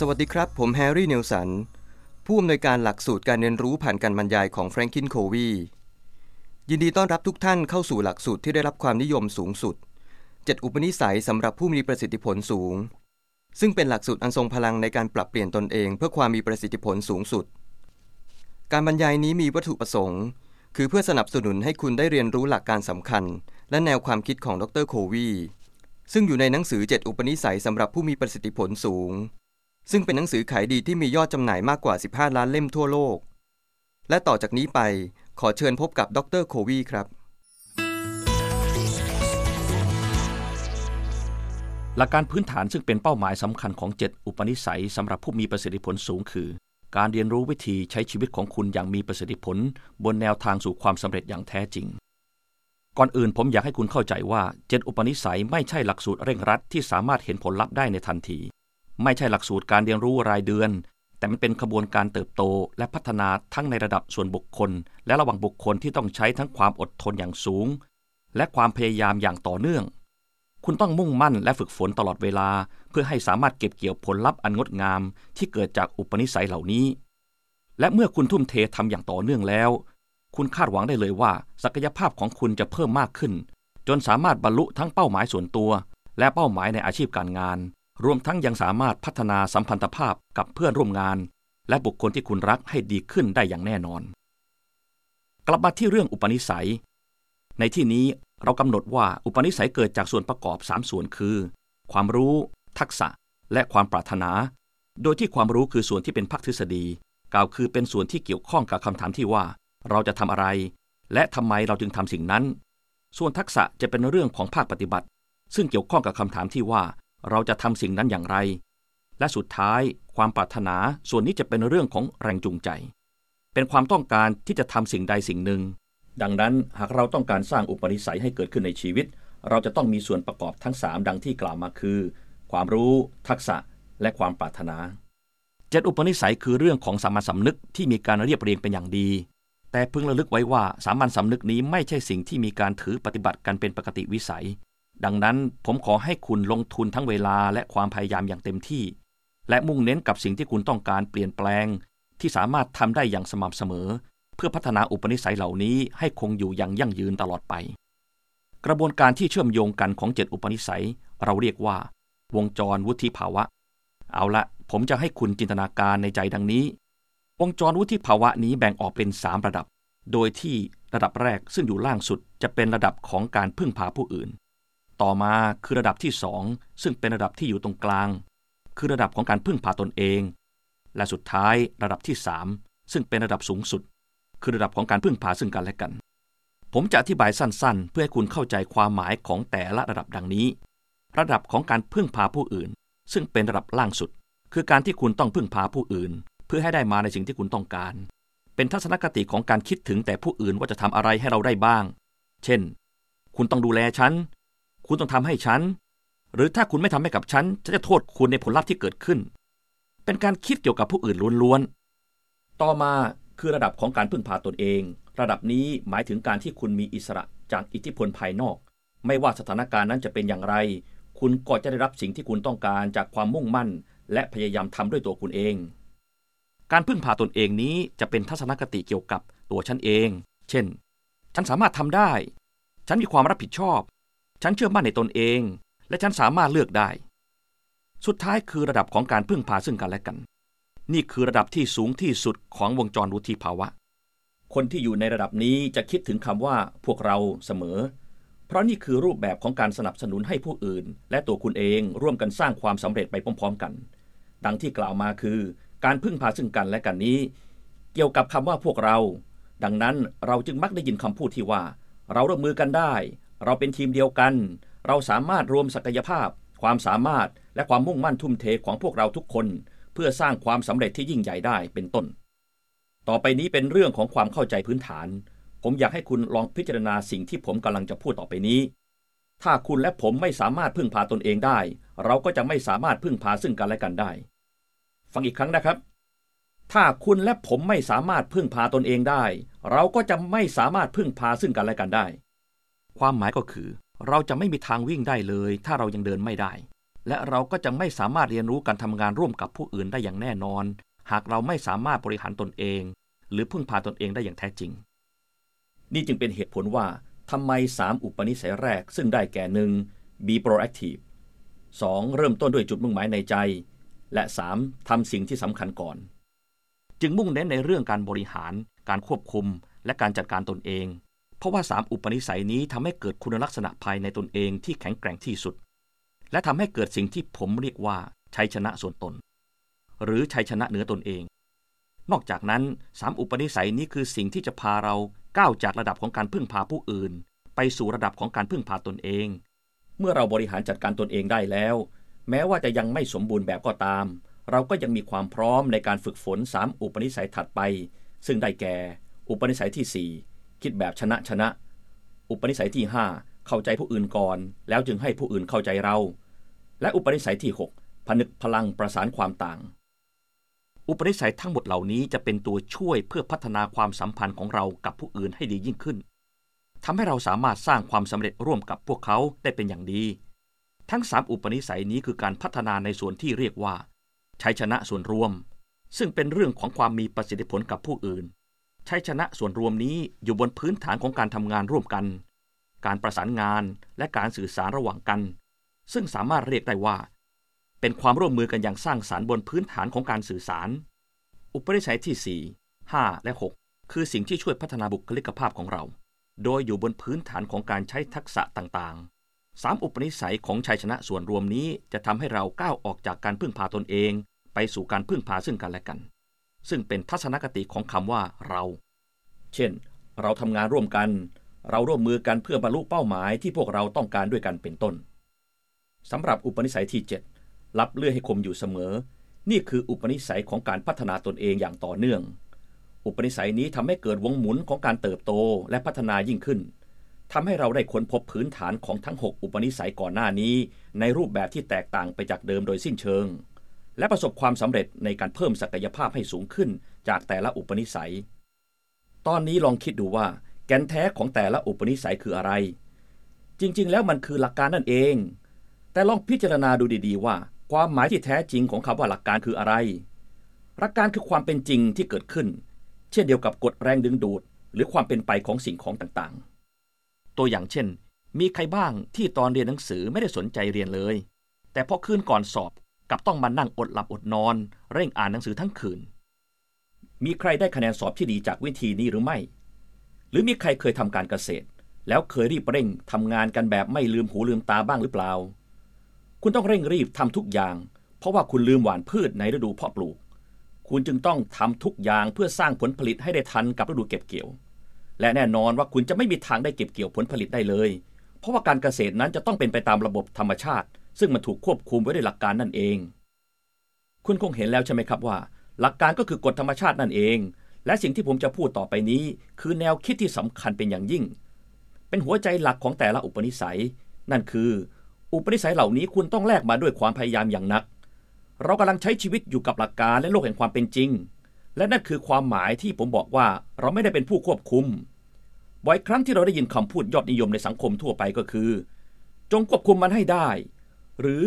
สวัสดีครับ ผมแฮร์รี่เนลสัน ผู้อำนวยการหลักสูตรการเรียนรู้ผ่านการบรรยายของแฟรงคลินโควียินดีต้อนรับทุกท่านเข้าสู่หลักสูตรที่ได้รับความนิยมสูงสุด 7 อุปนิสัยสำหรับผู้มีประสิทธิผลสูง ซึ่งเป็นหลักสูตรอันทรงพลังในการปรับเปลี่ยนตนเอง เพื่อความมีประสิทธิผลสูงสุด การบรรยายนี้มีวัตถุประสงค์ คือเพื่อสนับสนุนให้คุณได้เรียนรู้หลักการสำคัญ และแนวความคิดของดรโควีซึ่งอยู่ในหนังสือ 7 อุปนิสัยสำหรับผู้มีประสิทธิผลสูง ซึ่งเป็นหนังสือขายดีที่มียอดจำหน่ายมากกว่า 15 ล้านเล่มทั่วโลก และต่อจากนี้ไปขอเชิญพบกับดรโควีครับ หลักการพื้นฐานซึ่งเป็นเป้าหมายสำคัญของ 7 อุปนิสัยสำหรับผู้มีประสิทธิผลสูงคือ การเรียนรู้วิธีใช้ชีวิตของคุณอย่างมีประสิทธิผล บนแนวทางสู่ความสำเร็จอย่างแท้จริง ก่อนอื่นผมอยากให้คุณเข้าใจว่า 7 อุปนิสัยไม่ใช่หลักสูตรเร่งรัดที่สามารถเห็นผลลัพธ์ได้ในทันที ไม่ใช่หลักสูตรการเรียนรู้รายเดือน แต่มันเป็นขบวนการเติบโตและพัฒนาทั้งในระดับส่วนบุคคล และระหว่างบุคคลที่ต้องใช้ทั้งความอดทนอย่างสูง และความพยายามอย่างต่อเนื่อง คุณต้องมุ่งมั่นและฝึกฝนตลอดเวลา เพื่อให้สามารถเก็บเกี่ยวผลลัพธ์อันงดงาม ที่เกิดจากอุปนิสัยเหล่านี้ และเมื่อคุณทุ่มเททำอย่างต่อเนื่องแล้ว คุณคาดหวังได้เลยว่า ศักยภาพของคุณจะเพิ่มมากขึ้น จนสามารถบรรลุทั้งเป้าหมายส่วนตัว และเป้าหมายในอาชีพการงาน รวมทั้งยังสามารถพัฒนาสัมพันธภาพกับเพื่อนร่วมงาน และบุคคลที่คุณรักให้ดีขึ้นได้อย่างแน่นอน กลับมาที่เรื่องอุปนิสัย ในที่นี้เรากำหนดว่าอุปนิสัยเกิดจากส่วนประกอบ 3 ส่วนคือ ความรู้ ทักษะ และความปรารถนา โดยที่ความรู้คือส่วนที่เป็นภาคทฤษฎี กล่าวคือเป็นส่วนที่เกี่ยวข้องกับคำถามที่ว่า เราจะทำอะไร และทำไมเราจึงทำสิ่งนั้น ส่วนทักษะจะเป็นเรื่องของภาคปฏิบัติ ซึ่งเกี่ยวข้องกับคำถามที่ว่า เราจะทำสิ่งนั้นอย่างไร และสุดท้ายความปรารถนาส่วนนี้จะเป็นเรื่องของแรงจูงใจ เป็นความต้องการที่จะทำสิ่งใดสิ่งหนึ่ง ดังนั้นหากเราต้องการสร้างอุปนิสัยให้เกิดขึ้นในชีวิต เราจะต้องมีส่วนประกอบทั้ง 3 ดังที่กล่าวมาคือ ความรู้ ทักษะ และความปรารถนาเจ็ดอุปนิสัยคือเรื่องของสามัญสำนึกที่มีการเรียบเรียงเป็นอย่างดี แต่พึงระลึกไว้ว่าสามัญสำนึกนี้ไม่ใช่สิ่งที่มีการถือปฏิบัติกันเป็นปกติวิสัย ดังนั้นผมขอให้คุณลงทุนทั้งเวลาและความพยายามอย่างเต็มที่ และมุ่งเน้นกับสิ่งที่คุณต้องการเปลี่ยนแปลง ที่สามารถทำได้อย่างสม่ำเสมอ เพื่อพัฒนาอุปนิสัยเหล่านี้ให้คงอยู่อย่างยั่งยืนตลอดไป กระบวนการที่เชื่อมโยงกันของเจ็ดอุปนิสัย เราเรียกว่า วงจรวุฒิภาวะ เอาละผมจะให้คุณจินตนาการในใจดังนี้ วงจรวุฒิภาวะนี้แบ่งออกเป็น 3 ระดับ โดยที่ระดับแรกซึ่งอยู่ล่างสุดจะเป็นระดับของการพึ่งพาผู้อื่น ต่อมาคือระดับที่สองซึ่งเป็นระดับที่อยู่ตรงกลาง คือระดับของการพึ่งพาตนเอง และสุดท้ายระดับที่สามซึ่งเป็นระดับสูงสุด คือระดับของการพึ่งพาซึ่งกันและกัน ผมจะอธิบายสั้นๆ เพื่อให้คุณเข้าใจความหมายของแต่ละระดับดังนี้ ระดับของการพึ่งพาผู้อื่น ซึ่งเป็นระดับล่างสุด คือการที่คุณต้องพึ่งพาผู้อื่น เพื่อให้ได้มาในสิ่งที่คุณต้องการ เป็นทัศนคติของการคิดถึงแต่ผู้อื่นว่าจะทำอะไรให้เราได้บ้าง เช่น คุณต้องดูแลฉัน คุณต้องทำให้ฉัน หรือถ้าคุณไม่ทำให้กับฉัน ฉันจะโทษคุณในผลลัพธ์ที่เกิดขึ้น เป็นการคิดเกี่ยวกับผู้อื่นล้วนๆ ต่อมาคือระดับของการพึ่งพาตนเอง ระดับนี้หมายถึงการที่คุณมีอิสระจากอิทธิพลภายนอก ไม่ว่าสถานการณ์นั้นจะเป็นอย่างไร คุณก็จะได้รับสิ่งที่คุณต้องการจากความมุ่งมั่น และพยายามทำด้วยตัวคุณเอง การพึ่งพาตนเองนี้จะเป็นทัศนคติเกี่ยวกับตัวฉันเอง เช่น ฉันสามารถทำได้ ฉันมีความรับผิดชอบ ฉันเชื่อมั่นในตนเอง และฉันสามารถเลือกได้ สุดท้ายคือระดับของการพึ่งพาซึ่งกันและกัน นี่คือระดับที่สูงที่สุดของวงจรวุฒิภาวะ คนที่อยู่ในระดับนี้จะคิดถึงคำว่าพวกเราเสมอ เพราะนี่คือรูปแบบของการสนับสนุนให้ผู้อื่น และตัวคุณเองร่วมกันสร้างความสำเร็จไปพร้อม ๆ กัน ดังที่กล่าวมาคือ การพึ่งพาซึ่งกันและกันนี้ เกี่ยวกับคำว่าพวกเรา ดังนั้นเราจึงมักได้ยินคำพูดที่ว่า เราร่วมมือกันได้ เราเป็นทีมเดียวกัน เราสามารถรวมศักยภาพ ความสามารถและความมุ่งมั่นทุ่มเทของพวกเราทุกคน เพื่อสร้างความสำเร็จที่ยิ่งใหญ่ได้เป็นต้น ต่อไปนี้เป็นเรื่องของความเข้าใจพื้นฐาน ผมอยากให้คุณลองพิจารณาสิ่งที่ผมกำลังจะพูดต่อไปนี้ ถ้าคุณและผมไม่สามารถพึ่งพาตนเองได้ เราก็จะไม่สามารถพึ่งพาซึ่งกันและกันได้ ฟังอีกครั้งนะครับถ้าคุณและผมไม่สามารถพึ่งพาตนเองได้ เราก็จะไม่สามารถพึ่งพาซึ่งกันและกันได้ ความหมายก็คือ เราจะไม่มีทางวิ่งได้เลย ถ้าเรายังเดินไม่ได้ และเราก็จะไม่สามารถเรียนรู้การทำงานร่วมกับผู้อื่นได้อย่างแน่นอน หากเราไม่สามารถบริหารตนเอง หรือพึ่งพาตนเองได้อย่างแท้จริง นี่จึงเป็นเหตุผลว่าทำไม 3 อุปนิสัยแรกซึ่งได้แก่หนึ่ง be proactive 2. เริ่มต้นด้วยจุดมุ่งหมายในใจ และ 3. ทำสิ่งที่สำคัญก่อน จึงมุ่งเน้นในเรื่องการบริหาร การควบคุม และการจัดการตนเอง ราะว่า 3 อุปนิสัยนี้ทำให้เกิดคุณลักษณะภายในตนเองที่แข็งแกร่งที่สุด และทำให้เกิดสิ่งที่ผมเรียกว่าชัยชนะส่วนตน หรือชัยชนะเหนือตนเอง นอกจากนั้น3อุปนิสัยนี้คือสิ่งที่จะพาเราก้าวจากระดับของการพึ่งพาผู้อื่น ไปสู่ระดับของการพึ่งพาตนเอง เมื่อเราบริหารจัดการตนเองได้แล้ว แม้ว่าจะยังไม่สมบูรณ์แบบก็ตาม เราก็ยังมีความพร้อมในการฝึกฝน3อุปนิสัยถัดไป ซึ่งได้แก่ อุปนิสัยที่4 คิดแบบชนะชนะ อุปนิสัยที่ 5 เข้าใจผู้อื่นก่อน แล้วจึงให้ผู้อื่นเข้าใจเรา และอุปนิสัยที่ 6 ผนึกพลังประสานความต่าง อุปนิสัยทั้งหมดเหล่านี้จะเป็นตัวช่วยเพื่อพัฒนาความสัมพันธ์ของเรากับผู้อื่นให้ดียิ่งขึ้นทำให้เราสามารถสร้างความสำเร็จร่วมกับพวกเขาได้เป็นอย่างดี ทั้งสามอุปนิสัยนี้คือการพัฒนาในส่วนที่เรียกว่า ใชัยชนะส่วนรวม ซึ่งเป็นเรื่องของความมีประสิทธิผลกับผู้อื่น ชัยชนะส่วนรวมนี้อยู่บนพื้นฐานของการทำงานร่วมกัน การประสานงานและการสื่อสารระหว่างกัน ซึ่งสามารถเรียกได้ว่า เป็นความร่วมมือกันอย่างสร้างสารรค์บนพื้นฐานของการสื่อสาร อุปนิสัยที่ 4 5 และ 6 คือสิ่งที่ช่วยพัฒนาบุคลิกภาพของเรา โดยอยู่บนพื้นฐานของการใช้ทักษะต่างๆ3อุปนิสัยของชัยชนะส่วนรวมนี้จะทำให้เราก้าวออกจากการพึ่งพาตนเอง ไปสู่การพึ่งพาซึ่งกันและกัน ซึ่งเป็นทัศนคติของคำว่าเรา เช่น เราทำงานร่วมกัน เราร่วมมือกันเพื่อบรรลุเป้าหมายที่พวกเราต้องการด้วยกันเป็นต้นสำหรับอุปนิสัยที่ 7 รับเลื่อยให้คมอยู่เสมอ นี่คืออุปนิสัยของการพัฒนาตนเองอย่างต่อเนื่อง อุปนิสัยนี้ทำให้เกิดวงหมุนของการเติบโตและพัฒนายิ่งขึ้นทำให้เราได้ค้นพบพื้นฐานของทั้ง 6 อุปนิสัยก่อนหน้านี้ ในรูปแบบที่แตกต่างไปจากเดิมโดยสิ้นเชิง และประสบความสำเร็จในการเพิ่มศักยภาพให้สูงขึ้นจากแต่ละอุปนิสัย ตอนนี้ลองคิดดูว่า แกนแท้ของแต่ละอุปนิสัยคืออะไร จริงๆ แล้วมันคือหลักการนั่นเอง แต่ลองพิจารณาดูดีๆ ว่า ความหมายที่แท้จริงของคำว่าหลักการคืออะไร หลักการคือความเป็นจริงที่เกิดขึ้น เช่นเดียวกับกฎแรงดึงดูด หรือความเป็นไปของสิ่งของต่างๆ ตัวอย่างเช่น มีใครบ้างที่ตอนเรียนหนังสือไม่ได้สนใจเรียนเลย แต่พอคืนก่อนสอบ กับต้องมานั่งอดหลับอดนอน เร่งอ่านหนังสือทั้งคืน มีใครได้คะแนนสอบที่ดีจากวิธีนี้หรือไม่ หรือมีใครเคยทำการเกษตร แล้วเคยรีบเร่งทำงานกันแบบไม่ลืมหูลืมตาบ้างหรือเปล่า คุณต้องเร่งรีบทำทุกอย่าง เพราะว่าคุณลืมหว่านพืชในฤดูเพาะปลูก คุณจึงต้องทำทุกอย่างเพื่อสร้างผลผลิตให้ได้ทันกับฤดูเก็บเกี่ยว และแน่นอนว่าคุณจะไม่มีทางได้เก็บเกี่ยวผลผลิตได้เลย เพราะว่าการเกษตรนั้นจะต้องเป็นไปตามระบบธรรมชาติ ซึ่งมันถูกควบคุมไว้ด้วยหลักการนั่นเอง คุณคงเห็นแล้วใช่ไหมครับว่า หลักการก็คือกฎธรรมชาตินั่นเอง และสิ่งที่ผมจะพูดต่อไปนี้ คือแนวคิดที่สำคัญเป็นอย่างยิ่ง เป็นหัวใจหลักของแต่ละอุปนิสัย นั่นคือ อุปนิสัยเหล่านี้คุณต้องแลกมาด้วยความพยายามอย่างหนัก เรากำลังใช้ชีวิตอยู่กับหลักการและโลกแห่งความเป็นจริง และนั่นคือความหมายที่ผมบอกว่าเราไม่ได้เป็นผู้ควบคุมบ่อยครั้งที่เราได้ยินคำพูดยอดนิยมในสังคมทั่วไปก็คือ จงควบคุมมันให้ได้ หรือ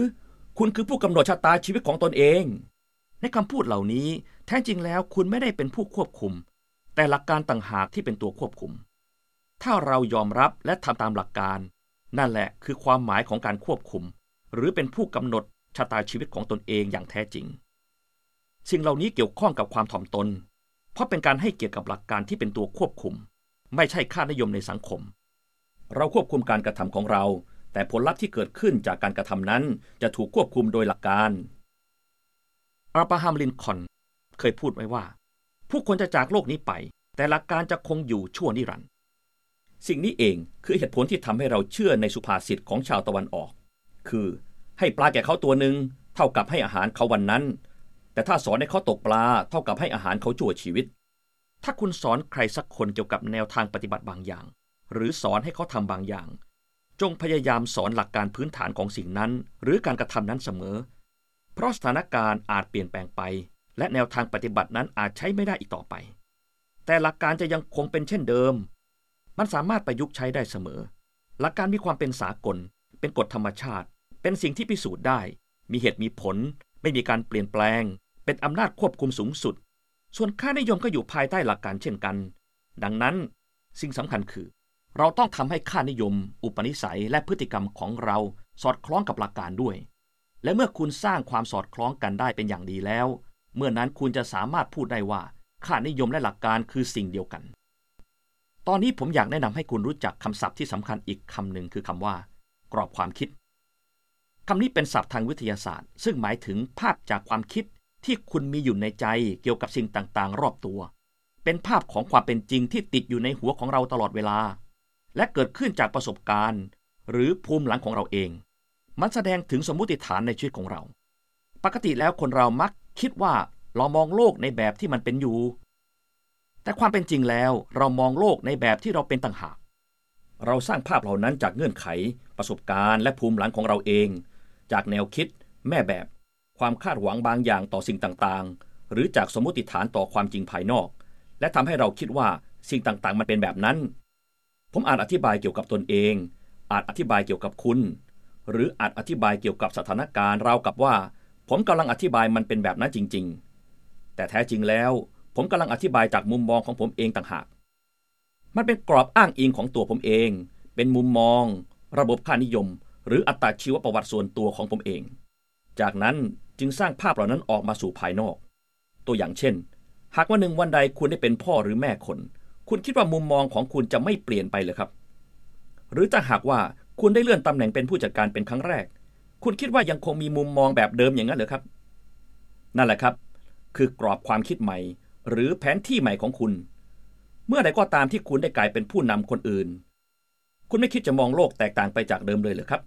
คุณคือผู้กำหนดชะตาชีวิตของตนเอง ในคำพูดเหล่านี้แท้จริงแล้วคุณไม่ได้เป็นผู้ควบคุม แต่หลักการต่างหากที่เป็นตัวควบคุม ถ้าเรายอมรับและทำตามหลักการ นั่นแหละคือความหมายของการควบคุม หรือเป็นผู้กำหนดชะตาชีวิตของตนเองอย่างแท้จริง สิ่งเหล่านี้เกี่ยวข้องกับความถ่อมตน เพราะเป็นการให้เกียรติกับหลักการที่เป็นตัวควบคุม ไม่ใช่ค่านิยมในสังคม เราควบคุมการกระทำของเรา แต่ผลลัพธ์ที่เกิดขึ้นจากการกระทำนั้น จะถูกควบคุมโดยหลักการอับราฮัมลินคอนเคยพูดไว้ว่า ผู้คนจะจากโลกนี้ไป แต่หลักการจะคงอยู่ชั่วนิรันดร์สิ่งนี้เองคือเหตุผลที่ทำให้เราเชื่อในสุภาษิตของชาวตะวันออก คือ ให้ปลาแก่เขาตัวหนึ่งเท่ากับให้อาหารเขาวันนั้น แต่ถ้าสอนให้เขาตกปลาเท่ากับให้อาหารเขาชั่วชีวิต ถ้าคุณสอนใครสักคนเกี่ยวกับแนวทางปฏิบัติบางอย่าง หรือสอนให้เขาทำบางอย่าง จงพยายามสอนหลักการพื้นฐานของสิ่งนั้น หรือการกระทำนั้นเสมอ เพราะสถานการณ์อาจเปลี่ยนแปลงไป และแนวทางปฏิบัตินั้นอาจใช้ไม่ได้อีกต่อไป แต่หลักการจะยังคงเป็นเช่นเดิม มันสามารถประยุกต์ใช้ได้เสมอ หลักการมีความเป็นสากล เป็นกฎธรรมชาติ เป็นสิ่งที่พิสูจน์ได้ มีเหตุมีผล ไม่มีการเปลี่ยนแปลง เป็นอำนาจควบคุมสูงสุด ส่วนค่านิยมก็อยู่ภายใต้หลักการเช่นกัน ดังนั้นสิ่งสำคัญคือ เราต้องทำให้ค่านิยม อุปนิสัยและพฤติกรรมของเราสอดคล้องกับหลักการด้วย และเมื่อคุณสร้างความสอดคล้องกันได้เป็นอย่างดีแล้ว เมื่อนั้นคุณจะสามารถพูดได้ว่าค่านิยมและหลักการคือสิ่งเดียวกัน ตอนนี้ผมอยากแนะนำให้คุณรู้จักคำศัพท์ที่สำคัญอีกคำหนึ่งคือคำว่า กรอบความคิดคำนี้เป็นศัพท์ทางวิทยาศาสตร์ ซึ่งหมายถึงภาพจากความคิดที่คุณมีอยู่ในใจเกี่ยวกับสิ่งต่างๆ รอบตัว เป็นภาพของความเป็นจริงที่ติดอยู่ในหัวของเราตลอดเวลา และเกิดขึ้นจากประสบการณ์ หรือภูมิหลังของเราเอง มันแสดงถึงสมมุติฐานในชีวิตของเรา ปกติแล้วคนเรามักคิดว่าเรามองโลกในแบบที่มันเป็นอยู่ แต่ความเป็นจริงแล้วเรามองโลกในแบบที่เราเป็นต่างหาก เราสร้างภาพเหล่านั้นจากเงื่อนไข ประสบการณ์ และภูมิหลังของเราเอง จากแนวคิด แม่แบบ ความคาดหวังบางอย่างต่อสิ่งต่างๆ หรือจากสมมติฐานต่อความจริงภายนอก และทำให้เราคิดว่าสิ่งต่างๆ มันเป็นแบบนั้น ผมอาจอธิบายเกี่ยวกับตนเอง อาจอธิบายเกี่ยวกับคุณ หรืออาจอธิบายเกี่ยวกับสถานการณ์ราวกับว่า ผมกำลังอธิบายมันเป็นแบบนั้นจริง ๆ แต่แท้จริงแล้ว ผมกำลังอธิบายจากมุมมองของผมเองต่างหาก มันเป็นกรอบอ้างอิงของตัวผมเอง เป็นมุมมอง ระบบค่านิยม หรืออัตราชีวประวัติส่วนตัวของผมเอง จากนั้นจึงสร้างภาพเหล่านั้นออกมาสู่ภายนอก ตัวอย่างเช่น หากวันหนึ่งวันใดคุณได้เป็นพ่อหรือแม่คน คุณคิดว่ามุมมองของคุณจะไม่เปลี่ยนไปเลยครับ หรือถ้าหากว่าคุณได้เลื่อนตำแหน่งเป็นผู้จัดการเป็นครั้งแรก คุณคิดว่ายังคงมีมุมมองแบบเดิมอย่างนั้นหรือครับ นั่นแหละครับ คือกรอบความคิดใหม่ หรือแผนที่ใหม่ของคุณ เมื่อใดก็ตามที่คุณได้กลายเป็นผู้นำคนอื่น คุณไม่คิดจะมองโลกแตกต่างไปจากเดิมเลยหรือครับ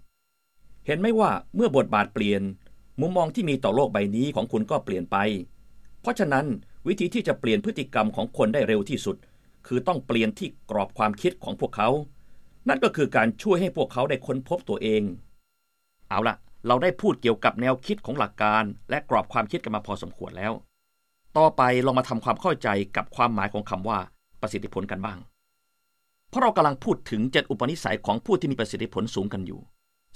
เห็นไหมว่าเมื่อบทบาทเปลี่ยน มุมมองที่มีต่อโลกใบนี้ของคุณก็เปลี่ยนไป เพราะฉะนั้นวิธีที่จะเปลี่ยนพฤติกรรมของคนได้เร็วที่สุด คือต้องเปลี่ยนที่กรอบความคิดของพวกเขา นั่นก็คือการช่วยให้พวกเขาได้ค้นพบตัวเอง เอาละเราได้พูดเกี่ยวกับแนวคิดของหลักการ และกรอบความคิดกันมาพอสมควรแล้ว ต่อไปลองมาทำความเข้าใจกับความหมายของคำว่าประสิทธิผลกันบ้าง เพราะเรากำลังพูดถึงเจ็ดอุปนิสัยของผู้ที่มีประสิทธิผลสูงกันอยู่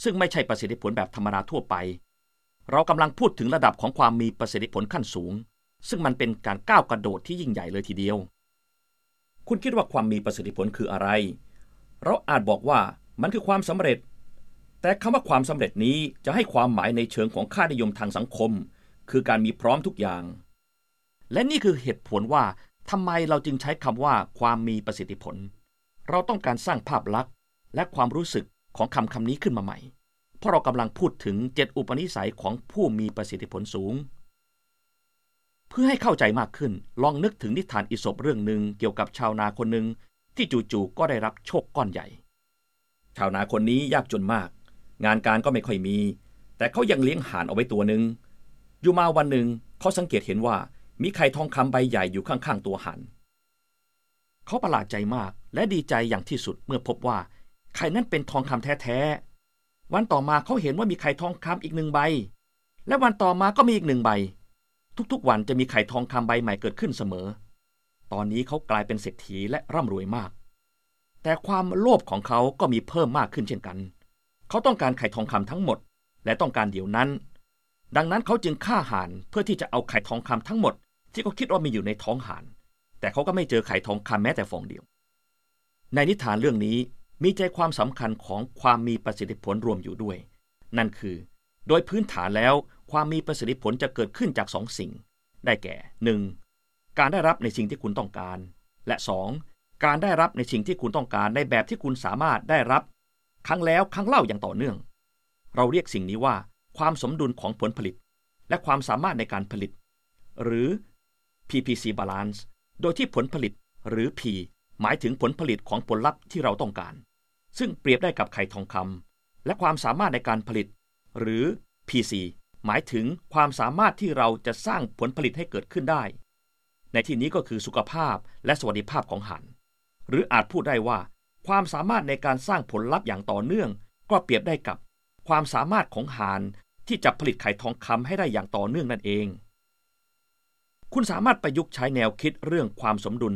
ซึ่งไม่ใช่ประสิทธิผลแบบธรรมดาทั่วไป เรากำลังพูดถึงระดับของความมีประสิทธิผลขั้นสูง ซึ่งมันเป็นการก้าวกระโดดที่ยิ่งใหญ่เลยทีเดียว คุณคิดว่าความมีประสิทธิผลคืออะไร เราอาจบอกว่ามันคือความสำเร็จ แต่คำว่าความสำเร็จนี้จะให้ความหมายในเชิงของค่านิยมทางสังคม คือการมีพร้อมทุกอย่าง และนี่คือเหตุผลว่าทำไมเราจึงใช้คำว่าความมีประสิทธิผล เราต้องการสร้างภาพลักษณ์ และความรู้สึกของคำคำนี้ขึ้นมาใหม่ เพราะเรากำลังพูดถึงเจ็ดอุปนิสัยของผู้มีประสิทธิผลสูง พื่อให้เข้าใจมากขึ้น ลองนึกถึงนิทานอิศบเรื่องหนึ่งเกี่ยวกับชาวนาคนหนึ่งที่จู่ๆก็ได้รับโชคก้อนใหญ่ ชาวนาคนนี้ยากจนมาก งานการก็ไม่ค่อยมี แต่เขายังเลี้ยงห่านเอาไว้ตัวหนึ่งอยู่มาวันหนึ่งเขาสังเกตเห็นว่ามีไข่ทองคำใบใหญ่อยู่ข้างๆตัวห่านเขาประหลาดใจมากและดีใจอย่างที่สุดเมื่อพบว่าไข่นั้นเป็นทองคำแท้ๆวันต่อมาเขาเห็นว่ามีไข่ทองคำอีกหนึ่งใบ และวันต่อมาก็มีอีกหนึ่งใบ ทุกๆ วันจะมีไข่ทองคำใบใหม่เกิดขึ้นเสมอ ตอนนี้เขากลายเป็นเศรษฐีและร่ำรวยมาก แต่ความโลภของเขาก็มีเพิ่มมากขึ้นเช่นกัน เขาต้องการไข่ทองคำทั้งหมด และต้องการเดี๋ยวนั้น ดังนั้นเขาจึงฆ่าห่านเพื่อที่จะเอาไข่ทองคำทั้งหมด ที่เขาคิดว่ามีอยู่ในท้องห่าน แต่เขาก็ไม่เจอไข่ทองคำแม้แต่ฟองเดียว ในนิทานเรื่องนี้มีใจความสำคัญของความมีประสิทธิผลรวมอยู่ด้วย นั่นคือ โดยพื้นฐานแล้วความมีประสิทธิผลจะเกิดขึ้นจากสองสิ่ง ได้แก่ 1. การได้รับในสิ่งที่คุณต้องการ และ 2. การได้รับในสิ่งที่คุณต้องการในแบบที่คุณสามารถได้รับ ครั้งแล้วครั้งเล่าอย่างต่อเนื่อง เราเรียกสิ่งนี้ว่า ความสมดุลของผลผลิต และความสามารถในการผลิต หรือ PPC balance โดยที่ผลผลิตหรือ P หมายถึงผลผลิตของผลลัพธ์ที่เราต้องการ ซึ่งเปรียบได้กับไข่ทองคำและความสามารถในการผลิต หรือ PC หมายถึงความสามารถที่เราจะสร้างผลผลิตให้เกิดขึ้นได้ ในที่นี้ก็คือสุขภาพและสวัสดิภาพของหัน หรืออาจพูดได้ว่า ความสามารถในการสร้างผลลัพธ์อย่างต่อเนื่อง ก็เปรียบได้กับ ความสามารถของหานที่จะผลิตไข่ทองคำให้ได้อย่างต่อเนื่องนั่นเอง คุณสามารถประยุกต์ใช้แนวคิดเรื่องความสมดุล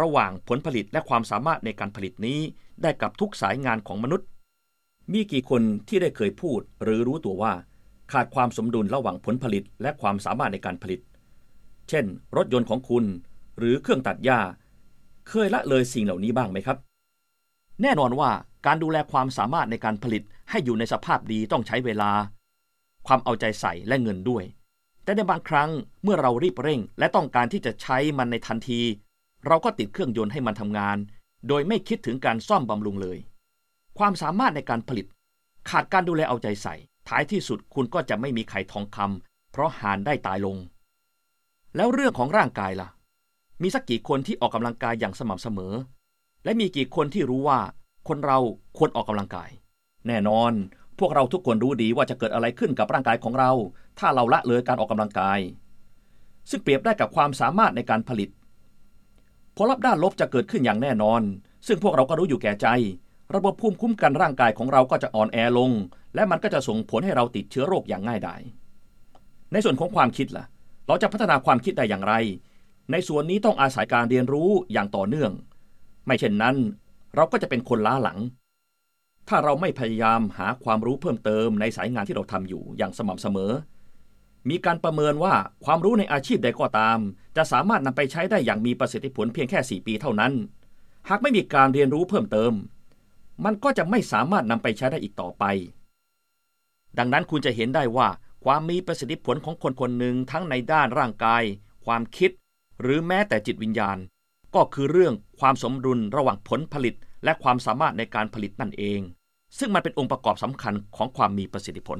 ระหว่างผลผลิตและความสามารถในการผลิตนี้ได้กับทุกสายงานของมนุษย์ มีกี่คนที่ได้เคยพูดหรือรู้ตัวว่า ขาดความสมดุลระหว่างผลผลิตและความสามารถในการผลิต เช่น รถยนต์ของคุณ หรือเครื่องตัดหญ้า เคยละเลยสิ่งเหล่านี้บ้างไหมครับ แน่นอนว่าการดูแลความสามารถในการผลิตให้อยู่ในสภาพดีต้องใช้เวลา ความเอาใจใส่และเงินด้วย แต่ในบางครั้งเมื่อเรารีบเร่ง และต้องการที่จะใช้มันในทันที เราก็ติดเครื่องยนต์ให้มันทำงาน โดยไม่คิดถึงการซ่อมบำรุงเลย ความสามารถในการผลิต ขาดการดูแลเอาใจใส่ ท้ายที่สุดคุณก็จะไม่มีไข่ทองคำเพราะหานได้ตายลง แล้วเรื่องของร่างกายล่ะ มีสักกี่คนที่ออกกำลังกายอย่างสม่ำเสมอ และมีกี่คนที่รู้ว่า คนเราควรออกกำลังกาย แน่นอน พวกเราทุกคนรู้ดีว่าจะเกิดอะไรขึ้นกับร่างกายของเรา ถ้าเราละเลยการออกกำลังกาย ซึ่งเปรียบได้กับความสามารถในการผลิตผลลัพธ์ด้านลบจะเกิดขึ้นอย่างแน่นอน ซึ่งพวกเราก็รู้อยู่แก่ใจ ระบบภูมิคุ้มกันร่างกายของเราก็จะอ่อนแอลง และมันก็จะส่งผลให้เราติดเชื้อโรคอย่างง่ายดาย ในส่วนของความคิดล่ะ เราจะพัฒนาความคิดได้อย่างไร ในส่วนนี้ต้องอาศัยการเรียนรู้อย่างต่อเนื่อง ไม่เช่นนั้น เราก็จะเป็นคนล้าหลัง ถ้าเราไม่พยายามหาความรู้เพิ่มเติมในสายงานที่เราทำอยู่อย่างสม่ำเสมอ มีการประเมินว่าความรู้ในอาชีพใดก็ตาม จะสามารถนำไปใช้ได้อย่างมีประสิทธิผลเพียงแค่ 4 ปีเท่านั้น หากไม่มีการเรียนรู้เพิ่มเติม มันก็จะไม่สามารถนำไปใช้ได้อีกต่อไป ดังนั้นคุณจะเห็นได้ว่าความมีประสิทธิผลของคนคนหนึ่งทั้งในด้านร่างกาย ความคิด หรือแม้แต่จิตวิญญาณ ก็คือเรื่องความสมดุลระหว่างผลผลิต และความสามารถในการผลิตนั่นเอง ซึ่งมันเป็นองค์ประกอบสำคัญของความมีประสิทธิผล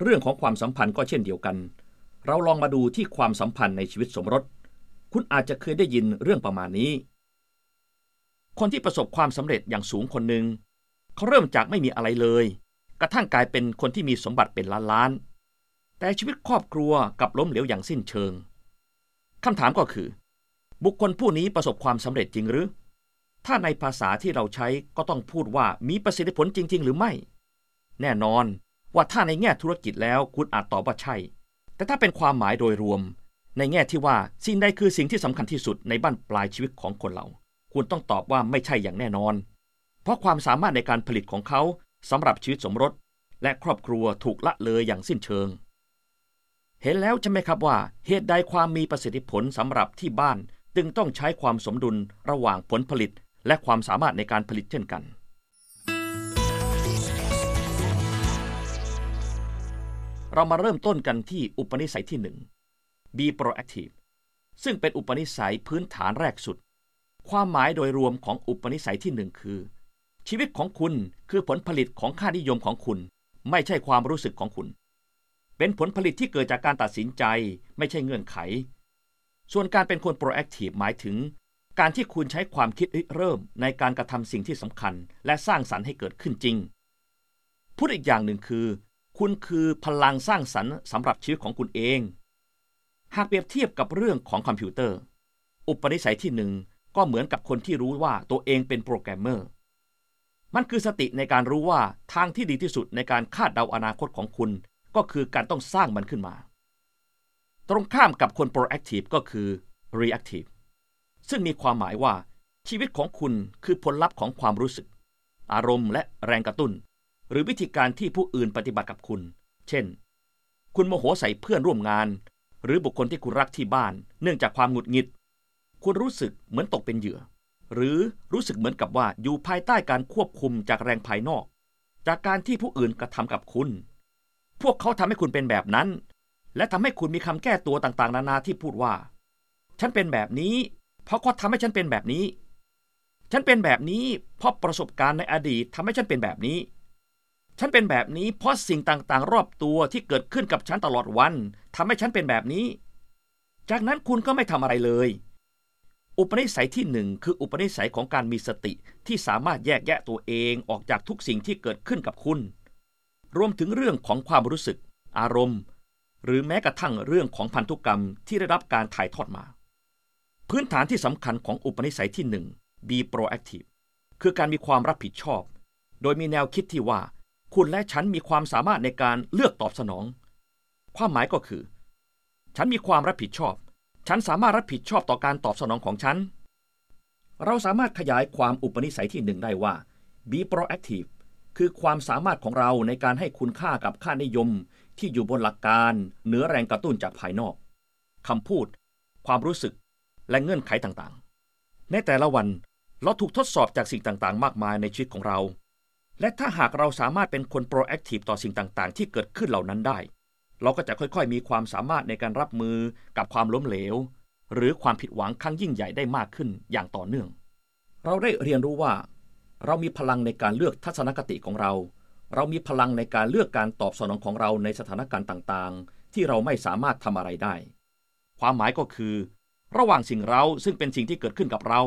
เรื่องของความสัมพันธ์ก็เช่นเดียวกัน เราลองมาดูที่ความสัมพันธ์ในชีวิตสมรส คุณอาจจะเคยได้ยินเรื่องประมาณนี้ คนที่ประสบความสำเร็จอย่างสูงคนหนึ่งเขาเริ่มจากไม่มีอะไรเลย กระทั่งกลายเป็นคนที่มีสมบัติเป็นล้านล้าน แต่ชีวิตครอบครัวกับล้มเหลวอย่างสิ้นเชิงคำถามก็คือ บุคคลผู้นี้ประสบความสำเร็จจริงหรือ ถ้าในภาษาที่เราใช้ก็ต้องพูดว่ามีประสิทธิผลจริง ๆ หรือไม่ แน่นอนว่าถ้าในแง่ธุรกิจแล้วคุณอาจตอบว่าใช่ แต่ถ้าเป็นความหมายโดยรวม ในแง่ที่ว่าสิ่งใดคือสิ่งที่สำคัญที่สุดในบ้านปลายชีวิตของคนเรา คุณต้องตอบว่าไม่ใช่อย่างแน่นอน เพราะความสามารถในการผลิตของเขาสำหรับชีวิตสมรส และครอบครัวถูกละเลยอย่างสิ้นเชิง เห็นแล้วใช่ไหมครับว่าเหตุใดความมีประสิทธิผลสำหรับที่บ้านจึงต้องใช้ความสมดุลระหว่างผลผลิต และความสามารถในการผลิตเช่นกัน เรามาเริ่มต้นกันที่อุปนิสัยที่ 1 Be proactive ซึ่งเป็นอุปนิสัยพื้นฐานแรกสุด ความหมายโดยรวมของอุปนิสัยที่หนึ่งคือ ชีวิตของคุณคือผลผลิตของค่านิยมของคุณ ไม่ใช่ความรู้สึกของคุณ เป็นผลผลิตที่เกิดจากการตัดสินใจ ไม่ใช่เงื่อนไข ส่วนการเป็นคน proactive หมายถึง การที่คุณใช้ความคิดเริ่มในการกระทำสิ่งที่สำคัญ และสร้างสรรค์ให้เกิดขึ้นจริง พูดอีกอย่างหนึ่งคือ คุณคือพลังสร้างสรรค์สำหรับชีวิตของคุณเอง หากเปรียบเทียบกับเรื่องของคอมพิวเตอร์ อุปนิสัยที่หนึ่ง ก็เหมือนกับคนที่รู้ว่าตัวเองเป็นโปรแกรมเมอร์ มันคือสติในการรู้ว่าทางที่ดีที่สุดในการคาดเดาอนาคตของคุณ ก็คือการต้องสร้างมันขึ้นมา ตรงข้ามกับคน proactive ก็คือ reactive ซึ่งมีความหมายว่าชีวิตของคุณคือผลลัพธ์ของความรู้สึก อารมณ์และแรงกระตุ้น หรือวิธีการที่ผู้อื่นปฏิบัติกับคุณ เช่น คุณโมโหใส่เพื่อนร่วมงาน หรือบุคคลที่คุณรักที่บ้าน เนื่องจากความหงุดหงิด คุณรู้สึกเหมือนตกเป็นเหยื่อ หรือรู้สึกเหมือนกับว่าอยู่ภายใต้การควบคุมจากแรงภายนอก จากการที่ผู้อื่นกระทำกับคุณ พวกเขาทำให้คุณเป็นแบบนั้น และทำให้คุณมีคำแก้ตัวต่างๆ นานาที่พูดว่า ฉันเป็นแบบนี้ เพราะเขาทำให้ฉันเป็นแบบนี้ ฉันเป็นแบบนี้ เพราะประสบการณ์ในอดีตทำให้ฉันเป็นแบบนี้ฉันเป็นแบบนี้เพราะสิ่งต่างๆ รอบตัวที่เกิดขึ้นกับฉันตลอดวันทำให้ฉันเป็นแบบนี้ จากนั้นคุณก็ไม่ทำอะไรเลย อุปนิสัยที่หนึ่งคืออุปนิสัยของการมีสติที่สามารถแยกแยะตัวเองออกจากทุกสิ่งที่เกิดขึ้นกับคุณ รวมถึงเรื่องของความรู้สึก อารมณ์ หรือแม้กระทั่งเรื่องของพันธุกรรมที่ได้รับการถ่ายทอดมา พื้นฐานที่สำคัญของอุปนิสัยที่1 be proactive คือการมีความรับผิดชอบ โดยมีแนวคิดที่ว่า คุณและฉันมีความสามารถในการเลือกตอบสนอง ความหมายก็คือ ฉันมีความรับผิดชอบ ฉันสามารถรับผิดชอบต่อการตอบสนองของฉัน เราสามารถขยายความอุปนิสัยที่หนึ่งได้ว่า be proactive คือความสามารถของเราในการให้คุณค่ากับค่านิยม ที่อยู่บนหลักการ เหนือแรงกระตุ้นจากภายนอกคำพูด ความรู้สึก และเงื่อนไขต่างๆ ในแต่ละวันเราถูกทดสอบจากสิ่งต่างๆ มากมายในชีวิตของเรา และถ้าหากเราสามารถเป็นคนโปรแอคทีฟต่อสิ่งต่างๆ ที่เกิดขึ้นเหล่านั้นได้ เราก็จะค่อยๆ มีความสามารถในการรับมือกับความล้มเหลว หรือความผิดหวังครั้งยิ่งใหญ่ได้มากขึ้นอย่างต่อเนื่อง เราได้เรียนรู้ว่า เรามีพลังในการเลือกทัศนคติของเรา เรามีพลังในการเลือกการตอบสนองของเราในสถานการณ์ต่างๆ ที่เราไม่สามารถทำอะไรได้ ความหมายก็คือ ระหว่างสิ่งเราซึ่งเป็นสิ่งที่เกิดขึ้นกับเรา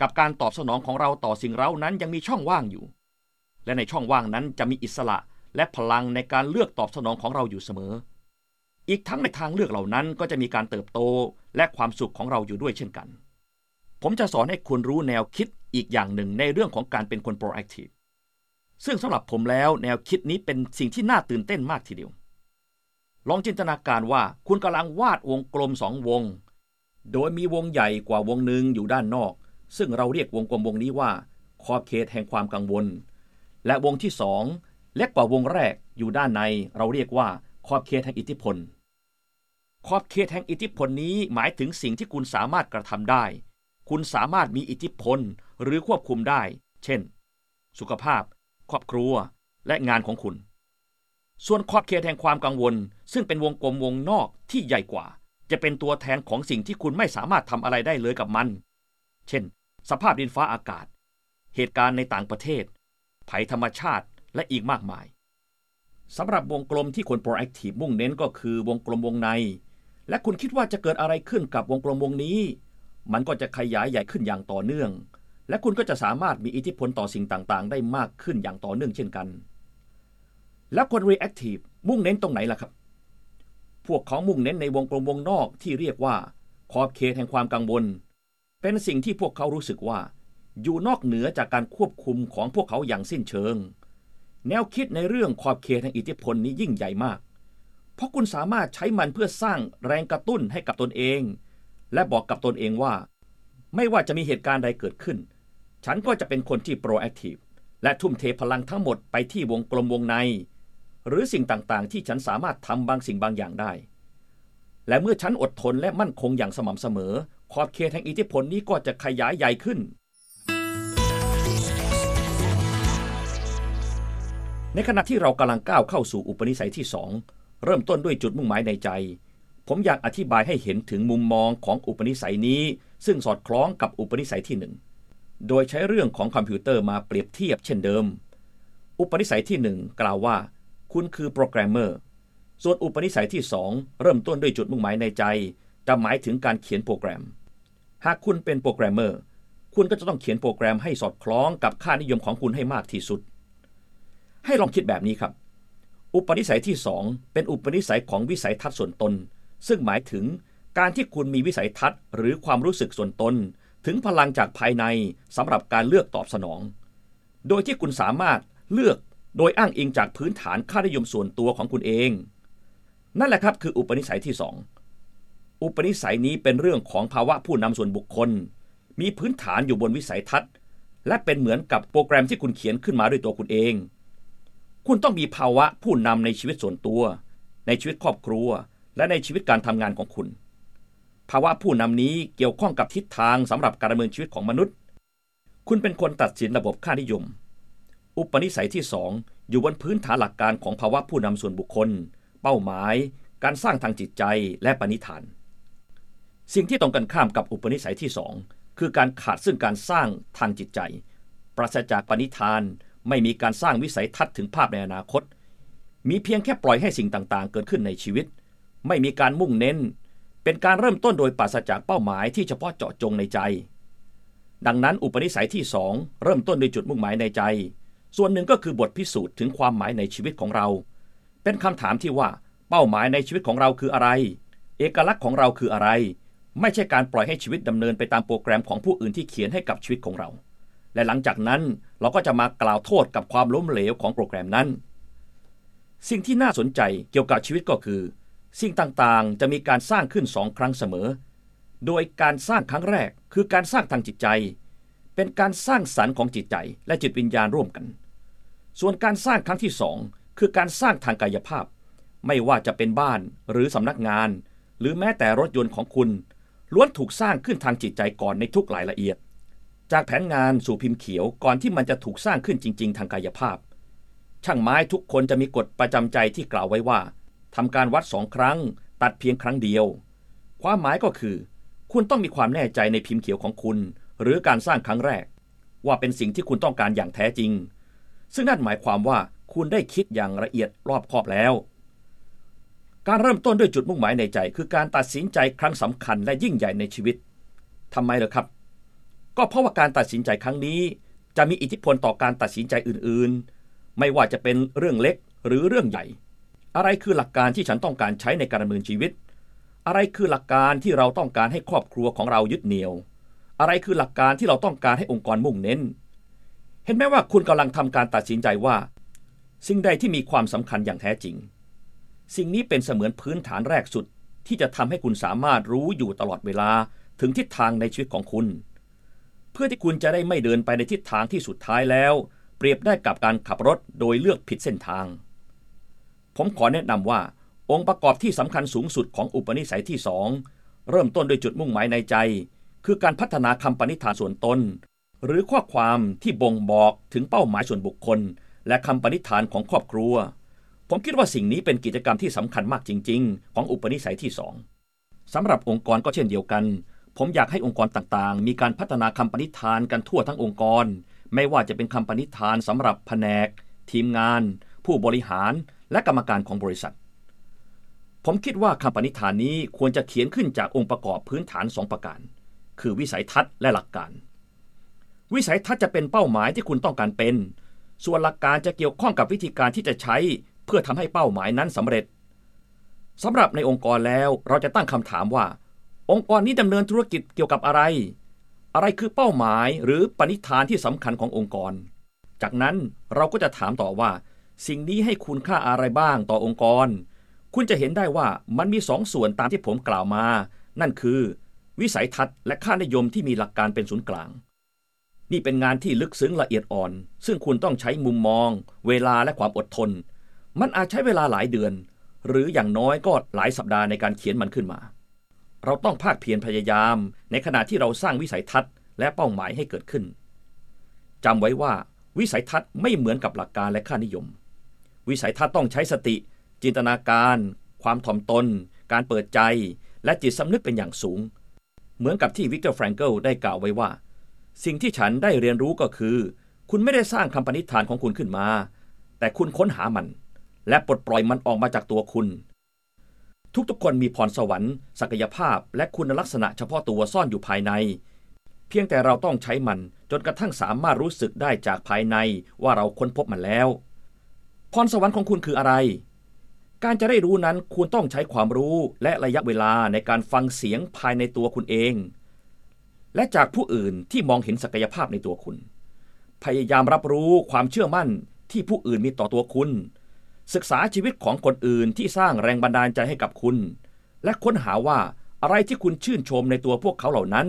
กับการตอบสนองของเราต่อสิ่งเรานั้นยังมีช่องว่างอยู่ และในช่องว่างนั้นจะมีอิสระ และพลังในการเลือกตอบสนองของเราอยู่เสมอ อีกทั้งในทางเลือกเหล่านั้นก็จะมีการเติบโตและความสุขของเราอยู่ด้วยเช่นกัน ผมจะสอนให้คุณรู้แนวคิดอีกอย่างหนึ่งในเรื่องของการเป็นคนโปรแอคทีฟซึ่งสำหรับผมแล้วแนวคิดนี้เป็นสิ่งที่น่าตื่นเต้นมากทีเดียว ลองจินตนาการว่าคุณกำลังวาดวงกลมสองวง โดยมีวงใหญ่กว่าวงหนึ่งอยู่ด้านนอก ซึ่งเราเรียกวงกลมวงนี้ว่าขอบเขตแห่งความกังวล และวงที่สอง เล็กกว่าวงแรกอยู่ด้านในเราเรียกว่าขอบเขตแห่งอิทธิพล ขอบเขตแห่งอิทธิพลนี้หมายถึงสิ่งที่คุณสามารถกระทำได้ คุณสามารถมีอิทธิพลหรือควบคุมได้ เช่น สุขภาพ ครอบครัว และงานของคุณ ส่วนขอบเขตแห่งความกังวล ซึ่งเป็นวงกลมวงนอกที่ใหญ่กว่า จะเป็นตัวแทนของสิ่งที่คุณไม่สามารถทำอะไรได้เลยกับมัน เช่น สภาพดินฟ้าอากาศ เหตุการณ์ในต่างประเทศ ภัยธรรมชาติ และอีกมากมายสำหรับวงกลมที่คนโปรแอคทีฟมุ่งเน้นก็คือวงกลมวงใน และคุณคิดว่าจะเกิดอะไรขึ้นกับวงกลมวงนี้ มันก็จะขยายใหญ่ขึ้นอย่างต่อเนื่อง และคุณก็จะสามารถมีอิทธิพลต่อสิ่งต่างๆ ได้มากขึ้นอย่างต่อเนื่องเช่นกัน แล้วคน reactive มุ่งเน้นตรงไหนล่ะครับ พวกเขามุ่งเน้นในวงกลมวงนอกที่เรียกว่า ขอบเขตแห่งความกังวล เป็นสิ่งที่พวกเขารู้สึกว่า อยู่นอกเหนือจากการควบคุมของพวกเขาอย่างสิ้นเชิง แนวคิดในเรื่องขอบเขตแห่งอิทธิพลนี้ยิ่งใหญ่มาก เพราะคุณสามารถใช้มันเพื่อสร้างแรงกระตุ้นให้กับตนเอง และบอกกับตนเองว่า ไม่ว่าจะมีเหตุการณ์ใดเกิดขึ้น ฉันก็จะเป็นคนที่ proactive และทุ่มเทพลังทั้งหมดไปที่วงกลมวงใน หรือสิ่งต่างๆ ที่ฉันสามารถทำบางสิ่งบางอย่างได้ และเมื่อฉันอดทนและมั่นคงอย่างสม่ำเสมอ ขอบเขตแห่งอิทธิพลนี้ก็จะขยายใหญ่ขึ้น ในขณะที่เรากำลังก้าวเข้าสู่อุปนิสัยที่สองเริ่มต้นด้วยจุดมุ่งหมายในใจ ผมอยากอธิบายให้เห็นถึงมุมมองของอุปนิสัยนี้ ซึ่งสอดคล้องกับอุปนิสัยที่หนึ่งโดยใช้เรื่องของคอมพิวเตอร์มาเปรียบเทียบเช่นเดิม อุปนิสัยที่หนึ่งกล่าวว่า คุณคือโปรแกรมเมอร์ ส่วนอุปนิสัยที่สองเริ่มต้นด้วยจุดมุ่งหมายในใจ จะหมายถึงการเขียนโปรแกรม หากคุณเป็นโปรแกรมเมอร์ คุณก็จะต้องเขียนโปรแกรมให้สอดคล้องกับค่านิยมของคุณให้มากที่สุด ให้ลองคิดแบบนี้ครับ อุปนิสัยที่สองเป็นอุปนิสัยของวิสัยทัศน์ส่วนตน ซึ่งหมายถึงการที่คุณมีวิสัยทัศน์หรือความรู้สึกส่วนตน ถึงพลังจากภายในสำหรับการเลือกตอบสนอง โดยที่คุณสามารถเลือกโดยอ้างอิงจากพื้นฐานค่านิยมส่วนตัวของคุณเอง นั่นแหละครับคืออุปนิสัยที่สองอุปนิสัยนี้เป็นเรื่องของภาวะผู้นำส่วนบุคคล มีพื้นฐานอยู่บนวิสัยทัศน์ และเป็นเหมือนกับโปรแกรมที่คุณเขียนขึ้นมาด้วยตัวคุณเอง คุณต้องมีภาวะผู้นำในชีวิตส่วนตัว ในชีวิตครอบครัว และในชีวิตการทำงานของคุณ ภาวะผู้นำนี้เกี่ยวข้องกับทิศทางสำหรับการดำเนินชีวิตของมนุษย์ คุณเป็นคนตัดสินระบบค่านิยม อุปนิสัยที่สองอยู่บนพื้นฐานหลักการของภาวะผู้นำส่วนบุคคล เป้าหมาย การสร้างทางจิตใจและปณิธาน สิ่งที่ตรงกันข้ามกับอุปนิสัยที่สองคือการขาดซึ่งการสร้างทางจิตใจ ปราศจากปณิธาน ไม่มีการสร้างวิสัยทัศน์ถึงภาพในอนาคต มีเพียงแค่ปล่อยให้สิ่งต่างๆ เกิดขึ้นในชีวิต ไม่มีการมุ่งเน้น เป็นการเริ่มต้นโดยปราศจากเป้าหมายที่เฉพาะเจาะจงในใจ ดังนั้นอุปนิสัยที่สองเริ่มต้นด้วยจุดมุ่งหมายในใจ ส่วนหนึ่งก็คือบทพิสูจน์ถึงความหมายในชีวิตของเรา เป็นคำถามที่ว่าเป้าหมายในชีวิตของเราคืออะไร เอกลักษณ์ของเราคืออะไร ไม่ใช่การปล่อยให้ชีวิตดำเนินไปตามโปรแกรมของผู้อื่นที่เขียนให้กับชีวิตของเรา และหลังจากนั้นเราก็จะมากล่าวโทษกับความล้มเหลวของโปรแกรมนั้น สิ่งที่น่าสนใจเกี่ยวกับชีวิตก็คือ สิ่งต่างๆ จะมีการสร้างขึ้นสองครั้งเสมอ โดยการสร้างครั้งแรกคือการสร้างทางจิตใจ เป็นการสร้างสรรค์ของจิตใจและจิตวิญญาณร่วมกัน ส่วนการสร้างครั้งที่สองคือการสร้างทางกายภาพ ไม่ว่าจะเป็นบ้านหรือสำนักงาน หรือแม้แต่รถยนต์ของคุณล้วนถูกสร้างขึ้นทางจิตใจก่อนในทุกรายละเอียด จากแผนงานสู่พิมพ์เขียวก่อนที่มันจะถูกสร้างขึ้นจริง ๆ ทางกายภาพ ช่างไม้ทุกคนจะมีกฎประจำใจที่กล่าวไว้ว่าทำการวัดสองครั้ง ตัดเพียงครั้งเดียว ความหมายก็คือ คุณต้องมีความแน่ใจในพิมพ์เขียวของคุณ หรือการสร้างครั้งแรก ว่าเป็นสิ่งที่คุณต้องการอย่างแท้จริง ซึ่งนั่นหมายความว่าคุณได้คิดอย่างละเอียดรอบคอบแล้ว การเริ่มต้นด้วยจุดมุ่งหมายในใจ คือการตัดสินใจครั้งสำคัญและยิ่งใหญ่ในชีวิตทำไมเหรอครับ ก็เพราะว่าการตัดสินใจครั้งนี้ จะมีอิทธิพลต่อการตัดสินใจอื่นๆ ไม่ว่าจะเป็นเรื่องเล็กหรือเรื่องใหญ่ อะไรคือหลักการที่ฉันต้องการใช้ในการดำเนินชีวิต อะไรคือหลักการที่เราต้องการให้ครอบครัวของเรายึดเหนี่ยว อะไรคือหลักการที่เราต้องการให้องค์กรมุ่งเน้น เห็นไหมว่าคุณกำลังทำการตัดสินใจว่า สิ่งใดที่มีความสำคัญอย่างแท้จริง สิ่งนี้เป็นเสมือนพื้นฐานแรกสุดที่จะทำให้คุณสามารถรู้อยู่ตลอดเวลาถึงทิศทางในชีวิตของคุณ พื่อที่คุณจะได้ไม่เดินไปในทิศทางที่สุดท้ายแล้ว เปรียบได้กับการขับรถโดยเลือกผิดเส้นทาง ผมขอแนะนำว่า องค์ประกอบที่สำคัญสูงสุดของอุปนิสัยที่สองเริ่มต้นด้วยจุดมุ่งหมายในใจ คือการพัฒนาคำปณิธานส่วนตนหรือข้อความที่บ่งบอกถึงเป้าหมายส่วนบุคคล และคำปณิธานของครอบครัว ผมคิดว่าสิ่งนี้เป็นกิจกรรมที่สำคัญมากจริง ๆ ของอุปนิสัยที่สองสำหรับองค์กรก็เช่นเดียวกัน ผมอยากให้องค์กรต่างๆ มีการพัฒนาคำปณิธานกันทั่วทั้งองค์กร ไม่ว่าจะเป็นคำปณิธานสำหรับแผนก ทีมงาน ผู้บริหารและกรรมการของบริษัท ผมคิดว่าคำปณิธานนี้ควรจะเขียนขึ้นจากองค์ประกอบพื้นฐานสองประการ คือวิสัยทัศน์และหลักการ วิสัยทัศน์จะเป็นเป้าหมายที่คุณต้องการเป็น ส่วนหลักการจะเกี่ยวข้องกับวิธีการที่จะใช้ เพื่อทำให้เป้าหมายนั้นสำเร็จสำหรับในองค์กรแล้วเราจะตั้งคำถามว่า องค์กรนี้ดำเนินธุรกิจเกี่ยวกับอะไร อะไรคือเป้าหมายหรือปณิธานที่สำคัญขององค์กร จากนั้นเราก็จะถามต่อว่า สิ่งนี้ให้คุณค่าอะไรบ้างต่อองค์กร คุณจะเห็นได้ว่ามันมีสองส่วนตามที่ผมกล่าวมา นั่นคือ วิสัยทัศน์และค่านิยมที่มีหลักการเป็นศูนย์กลาง นี่เป็นงานที่ลึกซึ้งละเอียดอ่อน ซึ่งคุณต้องใช้มุมมอง เวลาและความอดทน มันอาจใช้เวลาหลายเดือน หรืออย่างน้อยก็หลายสัปดาห์ในการเขียนมันขึ้นมา เราต้องภาคเพียรพยายาม ในขณะที่เราสร้างวิสัยทัศน์และเป้าหมายให้เกิดขึ้นจำไว้ว่าวิสัยทัศน์ไม่เหมือนกับหลักการและค่านิยม วิสัยทัศน์ต้องใช้สติ จินตนาการ ความถ่อมตน การเปิดใจ และจิตสำนึกเป็นอย่างสูง เหมือนกับที่วิกเตอร์แฟรงเกิลได้กล่าวไว้ว่า สิ่งที่ฉันได้เรียนรู้ก็คือ คุณไม่ได้สร้างคำปณิธานของคุณขึ้นมา แต่คุณค้นหามัน และปลดปล่อยมันออกมาจากตัวคุณ ทุกๆ คนมีพรสวรรค์ ศักยภาพ และคุณลักษณะเฉพาะตัวซ่อนอยู่ภายใน เพียงแต่เราต้องใช้มันจนกระทั่งสามารถรู้สึกได้จากภายในว่าเราค้นพบมันแล้ว พรสวรรค์ของคุณคืออะไร การจะได้รู้นั้นคุณต้องใช้ความรู้และระยะเวลาในการฟังเสียงภายในตัวคุณเอง และจากผู้อื่นที่มองเห็นศักยภาพในตัวคุณ พยายามรับรู้ความเชื่อมั่นที่ผู้อื่นมีต่อตัวคุณ ศึกษาชีวิตของคนอื่นที่สร้างแรงบันดาลใจให้กับคุณ และค้นหาว่าอะไรที่คุณชื่นชมในตัวพวกเขาเหล่านั้น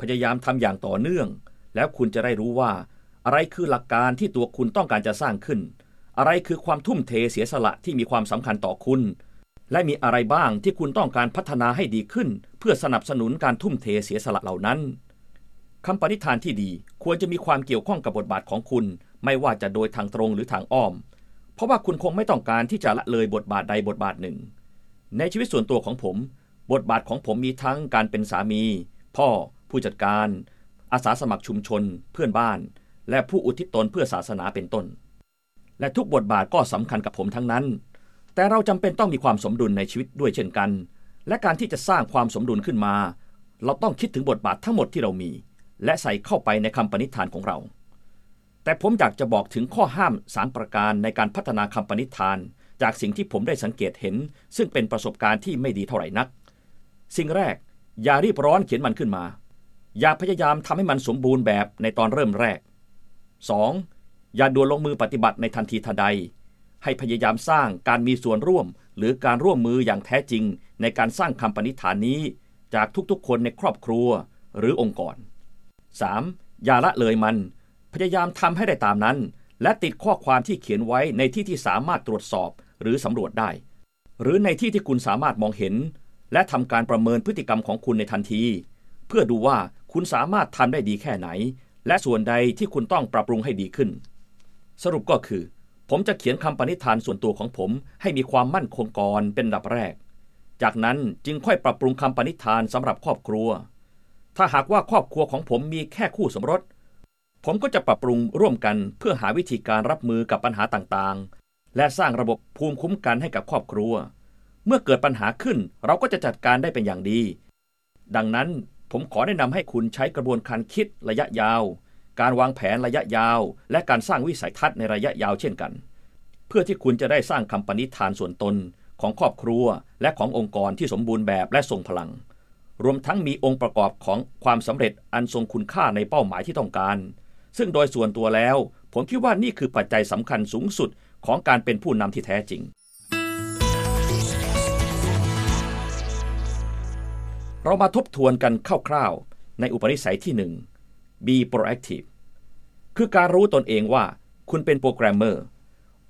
พยายามทำอย่างต่อเนื่อง แล้วคุณจะได้รู้ว่า อะไรคือหลักการที่ตัวคุณต้องการจะสร้างขึ้น อะไรคือความทุ่มเทเสียสละที่มีความสำคัญต่อคุณ และมีอะไรบ้างที่คุณต้องการพัฒนาให้ดีขึ้น เพื่อสนับสนุนการทุ่มเทเสียสละเหล่านั้นคำปณิธานที่ดีควรจะมีความเกี่ยวข้องกับบทบาทของคุณ ไม่ว่าจะโดยทางตรงหรือทางอ้อม เพราะว่าคุณคงไม่ต้องการที่จะละเลยบทบาทใดบทบาทหนึ่ง ในชีวิตส่วนตัวของผม บทบาทของผมมีทั้งการเป็นสามี พ่อ ผู้จัดการ อาสาสมัครชุมชน เพื่อนบ้าน และผู้อุทิศตนเพื่อศาสนาเป็นต้น และทุกบทบาทก็สำคัญกับผมทั้งนั้น แต่เราจำเป็นต้องมีความสมดุลในชีวิตด้วยเช่นกัน และการที่จะสร้างความสมดุลขึ้นมา เราต้องคิดถึงบทบาททั้งหมดที่เรามี และใส่เข้าไปในคำปณิธานของเรา แต่ผมอยากจะบอกถึงข้อห้ามสามประการในการพัฒนาคำปณิธาน จากสิ่งที่ผมได้สังเกตเห็น ซึ่งเป็นประสบการณ์ที่ไม่ดีเท่าไหร่นัก สิ่งแรก อย่ารีบร้อนเขียนมันขึ้นมา อย่าพยายามทำให้มันสมบูรณ์แบบในตอนเริ่มแรก 2. อย่าด่วนลงมือปฏิบัติในทันทีทันใด ให้พยายามสร้างการมีส่วนร่วม หรือการร่วมมืออย่างแท้จริง ในการสร้างคำปณิธานนี้ จากทุกๆ คนในครอบครัว หรือองค์กร 3. อย่าละเลยมัน พยายามทำให้ได้ตามนั้น และติดข้อความที่เขียนไว้ในที่ที่สามารถตรวจสอบหรือสำรวจได้ หรือในที่ที่คุณสามารถมองเห็น และทำการประเมินพฤติกรรมของคุณในทันที เพื่อดูว่าคุณสามารถทำได้ดีแค่ไหน และส่วนใดที่คุณต้องปรับปรุงให้ดีขึ้น สรุปก็คือ ผมจะเขียนคำปณิธานส่วนตัวของผมให้มีความมั่นคงก่อนเป็นดับแรก จากนั้นจึงค่อยปรับปรุงคำปณิธานสำหรับครอบครัว ถ้าหากว่าครอบครัวของผมมีแค่คู่สมรส ผมก็จะปรับปรุงร่วมกันเพื่อหาวิธีการรับมือกับปัญหาต่างๆ และสร้างระบบภูมิคุ้มกันให้กับครอบครัว เมื่อเกิดปัญหาขึ้นเราก็จะจัดการได้เป็นอย่างดี ดังนั้นผมขอแนะนำให้คุณใช้กระบวนการคิดระยะยาว การวางแผนระยะยาว และการสร้างวิสัยทัศน์ในระยะยาวเช่นกัน เพื่อที่คุณจะได้สร้างคำปณิธานส่วนตนของครอบครัว และขององค์กรที่สมบูรณ์แบบและทรงพลัง รวมทั้งมีองค์ประกอบของความสำเร็จอันทรงคุณค่าในเป้าหมายที่ต้องการ ซึ่งโดยส่วนตัวแล้ว ผมคิดว่านี่คือปัจจัยสำคัญสูงสุดของการเป็นผู้นำที่แท้จริง เรามาทบทวนกันคร่าวๆ ในอุปนิสัยที่ 1 be proactive คือการรู้ตนเองว่าคุณเป็นโปรแกรมเมอร์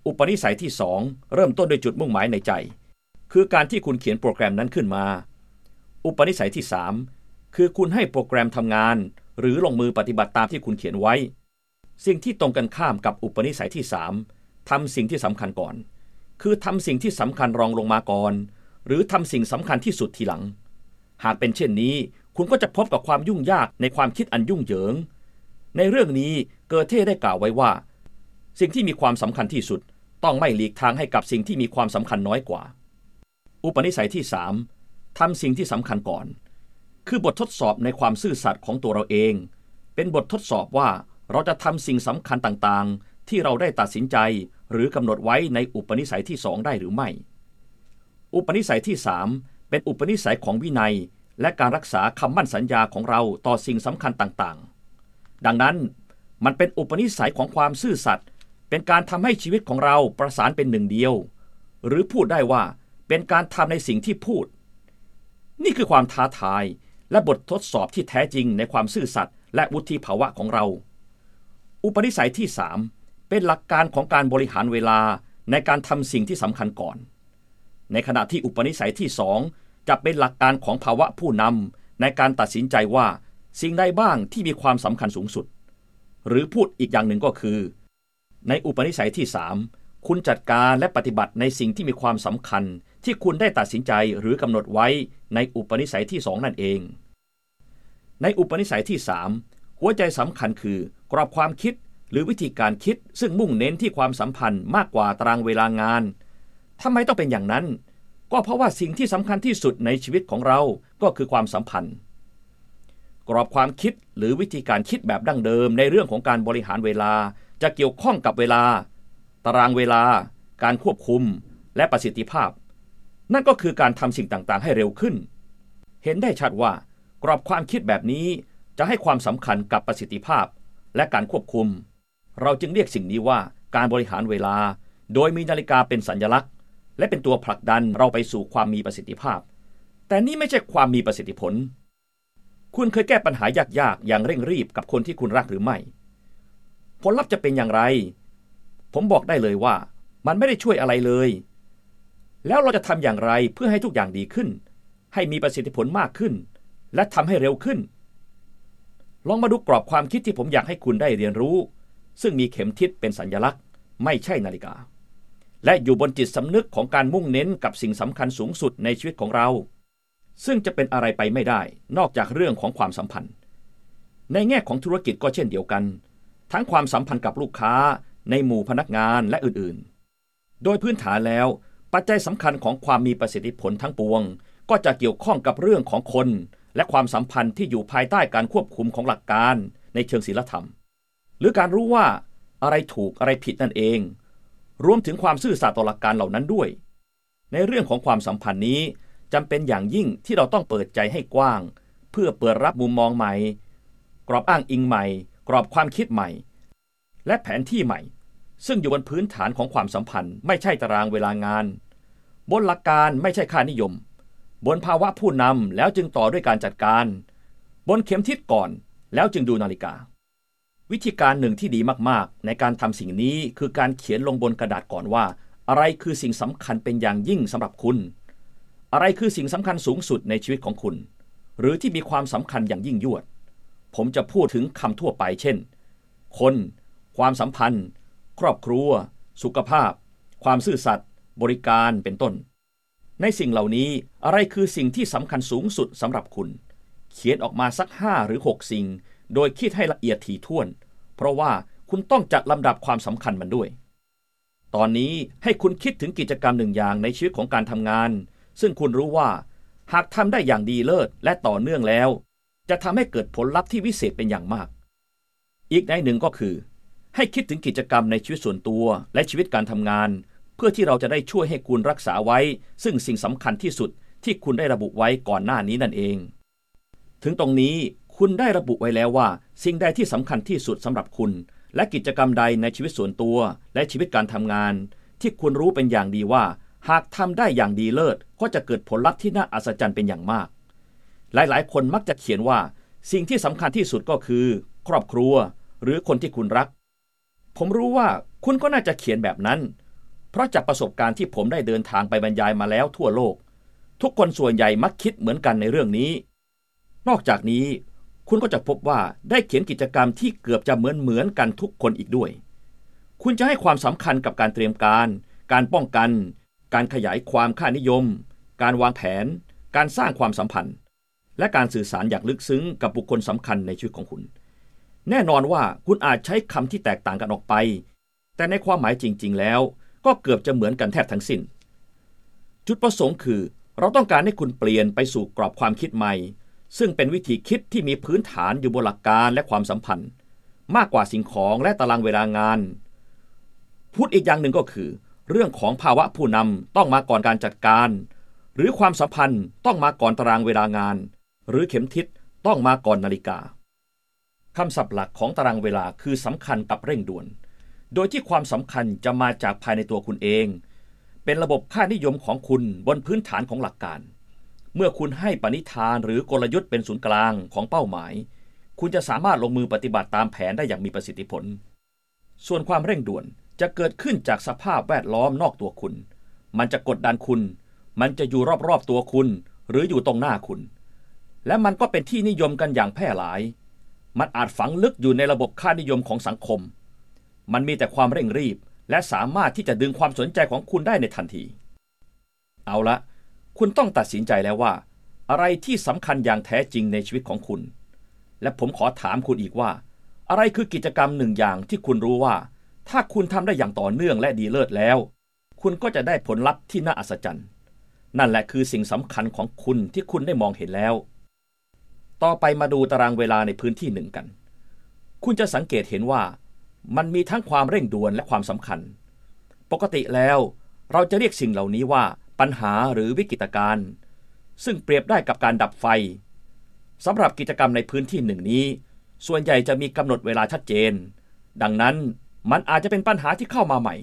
อุปนิสัยที่ 2 เริ่มต้นด้วยจุดมุ่งหมายในใจ คือการที่คุณเขียนโปรแกรมนั้นขึ้นมา อุปนิสัยที่ 3 คือคุณให้โปรแกรมทำงาน หรือลงมือปฏิบัติตามที่คุณเขียนไว้ สิ่งที่ตรงกันข้ามกับอุปนิสัยที่ 3ทำสิ่งที่สำคัญก่อน คือทำสิ่งที่สำคัญรองลงมาก่อน หรือทำสิ่งสำคัญที่สุดทีหลัง หากเป็นเช่นนี้คุณก็จะพบกับความยุ่งยากในความคิดอันยุ่งเหยิง ในเรื่องนี้เกอเท่ได้กล่าวไว้ว่า สิ่งที่มีความสำคัญที่สุด ต้องไม่หลีกทางให้กับสิ่งที่มีความสำคัญน้อยกว่า อุปนิสัยที่ 3ทำสิ่งที่สำคัญก่อน คือบททดสอบในความซื่อสัตย์ของตัวเราเอง เป็นบททดสอบว่าเราจะทำสิ่งสำคัญต่างๆ ที่เราได้ตัดสินใจ หรือกำหนดไว้ในอุปนิสัยที่สองได้หรือไม่ อุปนิสัยที่3เป็นอุปนิสัยของวินัย และการรักษาคำมั่นสัญญาของเราต่อสิ่งสำคัญต่างๆ ดังนั้นมันเป็นอุปนิสัยของความซื่อสัตย์เป็นการทำให้ชีวิตของเราประสานเป็นหนึ่งเดียว หรือพูดได้ว่าเป็นการทำในสิ่งที่พูด นี่คือความท้าทาย และบททดสอบที่แท้จริงในความซื่อสัตย์และวุฒิภาวะของเรา อุปนิสัยที่ 3 เป็นหลักการของการบริหารเวลาในการทำสิ่งที่สำคัญก่อน ในขณะที่อุปนิสัยที่สองจะเป็นหลักการของภาวะผู้นำในการตัดสินใจว่าสิ่งใดบ้างที่มีความสำคัญสูงสุด หรือพูดอีกอย่างหนึ่งก็คือ ในอุปนิสัยที่3คุณจัดการและปฏิบัติในสิ่งที่มีความสำคัญ ที่คุณได้ตัดสินใจหรือกำหนดไว้ในอุปนิสัยที่สองนั่นเอง ในอุปนิสัยที่3หัวใจสำคัญคือกรอบความคิดหรือวิธีการคิดซึ่งมุ่งเน้นที่ความสัมพันธ์มากกว่าตารางเวลางานทำไมต้องเป็นอย่างนั้น ก็เพราะว่าสิ่งที่สำคัญที่สุดในชีวิตของเราก็คือความสัมพันธ์ กรอบความคิดหรือวิธีการคิดแบบดั้งเดิมในเรื่องของการบริหารเวลา จะเกี่ยวข้องกับเวลา ตารางเวลา การควบคุม และประสิทธิภาพ นั่นก็คือการทำสิ่งต่างๆ ให้เร็วขึ้น เห็นได้ชัดว่ากรอบความคิดแบบนี้จะให้ความสำคัญกับประสิทธิภาพและการควบคุม เราจึงเรียกสิ่งนี้ว่าการบริหารเวลา โดยมีนาฬิกาเป็นสัญลักษณ์ และเป็นตัวผลักดันเราไปสู่ความมีประสิทธิภาพ แต่นี่ไม่ใช่ความมีประสิทธิผล คุณเคยแก้ปัญหายากๆ อย่างเร่งรีบกับคนที่คุณรักหรือไม่ ผลลัพธ์จะเป็นอย่างไร ผมบอกได้เลยว่า มันไม่ได้ช่วยอะไรเลย แล้วเราจะทำอย่างไรเพื่อให้ทุกอย่างดีขึ้น ให้มีประสิทธิผลมากขึ้น และทำให้เร็วขึ้น ลองมาดูกรอบความคิดที่ผมอยากให้คุณได้เรียนรู้ ซึ่งมีเข็มทิศเป็นสัญญลักษณ์ ไม่ใช่นาฬิกา และอยู่บนจิตสำนึกของการมุ่งเน้นกับสิ่งสำคัญสูงสุดในชีวิตของเรา ซึ่งจะเป็นอะไรไปไม่ได้ นอกจากเรื่องของความสัมพันธ์ ในแง่ของธุรกิจก็เช่นเดียวกัน ทั้งความสัมพันธ์กับลูกค้า ในหมู่พนักงานและอื่นๆ โดยพื้นฐานแล้ว ปัจจัยสำคัญของความมีประสิทธิผลทั้งปวง ก็จะเกี่ยวข้องกับเรื่องของคน และความสัมพันธ์ที่อยู่ภายใต้การควบคุมของหลักการในเชิงศีลธรรม หรือการรู้ว่าอะไรถูกอะไรผิดนั่นเอง รวมถึงความซื่อสัตย์ต่อหลักการเหล่านั้นด้วย ในเรื่องของความสัมพันธ์นี้จำเป็นอย่างยิ่งที่เราต้องเปิดใจให้กว้าง เพื่อเปิดรับมุมมองใหม่ กรอบอ้างอิงใหม่ กรอบความคิดใหม่ และแผนที่ใหม่ ซึ่งอยู่บนพื้นฐานของความสัมพันธ์ ไม่ใช่ตารางเวลางาน บนหลักการไม่ใช่ค่านิยม บนภาวะผู้นำแล้วจึงต่อด้วยการจัดการ บนเข็มทิศก่อนแล้วจึงดูนาฬิกา วิธีการหนึ่งที่ดีมากๆ ในการทำสิ่งนี้คือการเขียนลงบนกระดาษก่อนว่า อะไรคือสิ่งสำคัญเป็นอย่างยิ่งสำหรับคุณ อะไรคือสิ่งสำคัญสูงสุดในชีวิตของคุณ หรือที่มีความสำคัญอย่างยิ่งยวด ผมจะพูดถึงคำทั่วไป เช่น คน ความสัมพันธ์ ครอบครัว สุขภาพ ความซื่อสัตย์ บริการเป็นต้น ในสิ่งเหล่านี้อะไรคือสิ่งที่สำคัญสูงสุดสำหรับคุณ เขียนออกมาสักห้าหรือหกสิ่ง โดยคิดให้ละเอียดถี่ถ้วน เพราะว่าคุณต้องจัดลำดับความสำคัญมันด้วย ตอนนี้ให้คุณคิดถึงกิจกรรมหนึ่งอย่างในชีวิตของการทำงาน ซึ่งคุณรู้ว่า หากทำได้อย่างดีเลิศและต่อเนื่องแล้ว จะทำให้เกิดผลลัพธ์ที่วิเศษเป็นอย่างมาก อีกในหนึ่งก็คือ ให้คิดถึงกิจกรรมในชีวิตส่วนตัวและชีวิตการทำงาน เพื่อที่เราจะได้ช่วยให้คุณรักษาไว้ ซึ่งสิ่งสำคัญที่สุดที่คุณได้ระบุไว้ก่อนหน้านี้นั่นเอง ถึงตรงนี้คุณได้ระบุไว้แล้วว่า สิ่งใดที่สำคัญที่สุดสำหรับคุณ และกิจกรรมใดในชีวิตส่วนตัว และชีวิตการทำงาน ที่คุณรู้เป็นอย่างดีว่า หากทำได้อย่างดีเลิศ ก็จะเกิดผลลัพธ์ที่น่าอัศจรรย์เป็นอย่างมาก หลายๆ คนมักจะเขียนว่า สิ่งที่สำคัญที่สุดก็คือ ครอบครัว หรือคนที่คุณรัก ผมรู้ว่าคุณก็น่าจะเขียนแบบนั้น เพราะจากประสบการณ์ที่ผมได้เดินทางไปบรรยายมาแล้วทั่วโลก ทุกคนส่วนใหญ่มักคิดเหมือนกันในเรื่องนี้ นอกจากนี้ คุณก็จะพบว่าได้เขียนกิจกรรมที่เกือบจะเหมือนเหมือนกันทุกคนอีกด้วย คุณจะให้ความสำคัญกับการเตรียมการ การป้องกัน การขยายความค่านิยม การวางแผน การสร้างความสัมพันธ์ และการสื่อสารอย่างลึกซึ้งกับบุคคลสำคัญในชีวิตของคุณ แน่นอนว่าคุณอาจใช้คำที่แตกต่างกันออกไป แต่ในความหมายจริง ๆ แล้ว ก็เกือบจะเหมือนกันแทบทั้งสิน้น จุดประสงค์คือ เราต้องการให้คุณเปลี่ยนไปสู่กรอบความคิดใหม่ ซึ่งเป็นวิธีคิดที่มีพื้นฐานอยู่บนหลักการและความสัมพันธ์ มากกว่าสิ่งของและตารางเวลางาน พูดอีกอย่างหนึ่งก็คือ เรื่องของภาวะผู้นำต้องมาก่อนการจัดการ หรือความสัมพันธ์ต้องมาก่อนตารางเวลางาน หรือเข็มทิศต้องมาก่อนนาฬิกาคำศัพท์หลักของตารางเวลาคือสำคัญกับเร่งด่วน โดยที่ความสำคัญจะมาจากภายในตัวคุณเอง เป็นระบบค่านิยมของคุณบนพื้นฐานของหลักการ เมื่อคุณให้ปณิธานหรือกลยุทธ์เป็นศูนย์กลางของเป้าหมาย คุณจะสามารถลงมือปฏิบัติตามแผนได้อย่างมีประสิทธิผล ส่วนความเร่งด่วนจะเกิดขึ้นจากสภาพแวดล้อมนอกตัวคุณ มันจะกดดันคุณ มันจะอยู่รอบๆตัวคุณ หรืออยู่ตรงหน้าคุณ และมันก็เป็นที่นิยมกันอย่างแพร่หลาย มันอาจฝังลึกอยู่ในระบบค่านิยมของสังคม มันมีแต่ความเร่งรีบ และสามารถที่จะดึงความสนใจของคุณได้ในทันที เอาละ คุณต้องตัดสินใจแล้วว่า อะไรที่สำคัญอย่างแท้จริงในชีวิตของคุณ และผมขอถามคุณอีกว่า อะไรคือกิจกรรมหนึ่งอย่างที่คุณรู้ว่า ถ้าคุณทำได้อย่างต่อเนื่องและดีเลิศแล้ว คุณก็จะได้ผลลัพธ์ที่น่าอัศจรรย์ นั่นแหละคือสิ่งสำคัญของคุณที่คุณได้มองเห็นแล้ว ต่อไปมาดูตารางเวลาในพื้นที่หนึ่งกัน คุณจะสังเกตเห็นว่า มันมีทั้งความเร่งด่วนและความสำคัญ ปกติแล้วเราจะเรียกสิ่งเหล่านี้ว่าปัญหาหรือวิกฤตการณ์ซึ่งเปรียบได้กับการดับไฟสำหรับกิจกรรมในพื้นที่หนึ่งนี้ ส่วนใหญ่จะมีกำหนดเวลาชัดเจน ดังนั้นมันอาจจะเป็นปัญหาที่เข้ามาใหม่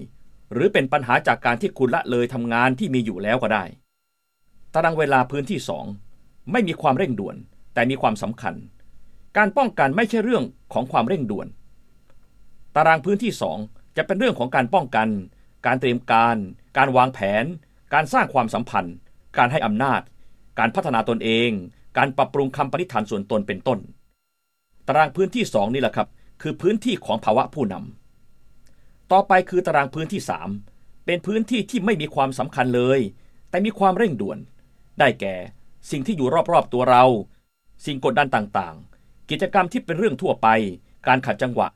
หรือเป็นปัญหาจากการที่คุณละเลยทำงานที่มีอยู่แล้วก็ได้ ตารางเวลาพื้นที่สองไม่มีความเร่งด่วน แต่มีความสำคัญ การป้องกันไม่ใช่เรื่องของความเร่งด่วน ตารางพื้นที่สองจะเป็นเรื่องของการป้องกัน การเตรียมการ การวางแผน การสร้างความสัมพันธ์ การให้อำนาจ การพัฒนาตนเอง การปรับปรุงคำปณิธานส่วนตนเป็นต้น ตารางพื้นที่สองนี่แหละครับ คือพื้นที่ของภาวะผู้นำต่อไปคือตารางพื้นที่สามเป็นพื้นที่ที่ไม่มีความสำคัญเลย แต่มีความเร่งด่วน ได้แก่ สิ่งที่อยู่รอบๆตัวเรา สิ่งกดดันต่างๆ กิจกรรมที่เป็นเรื่องทั่วไป การขัดจังหวะ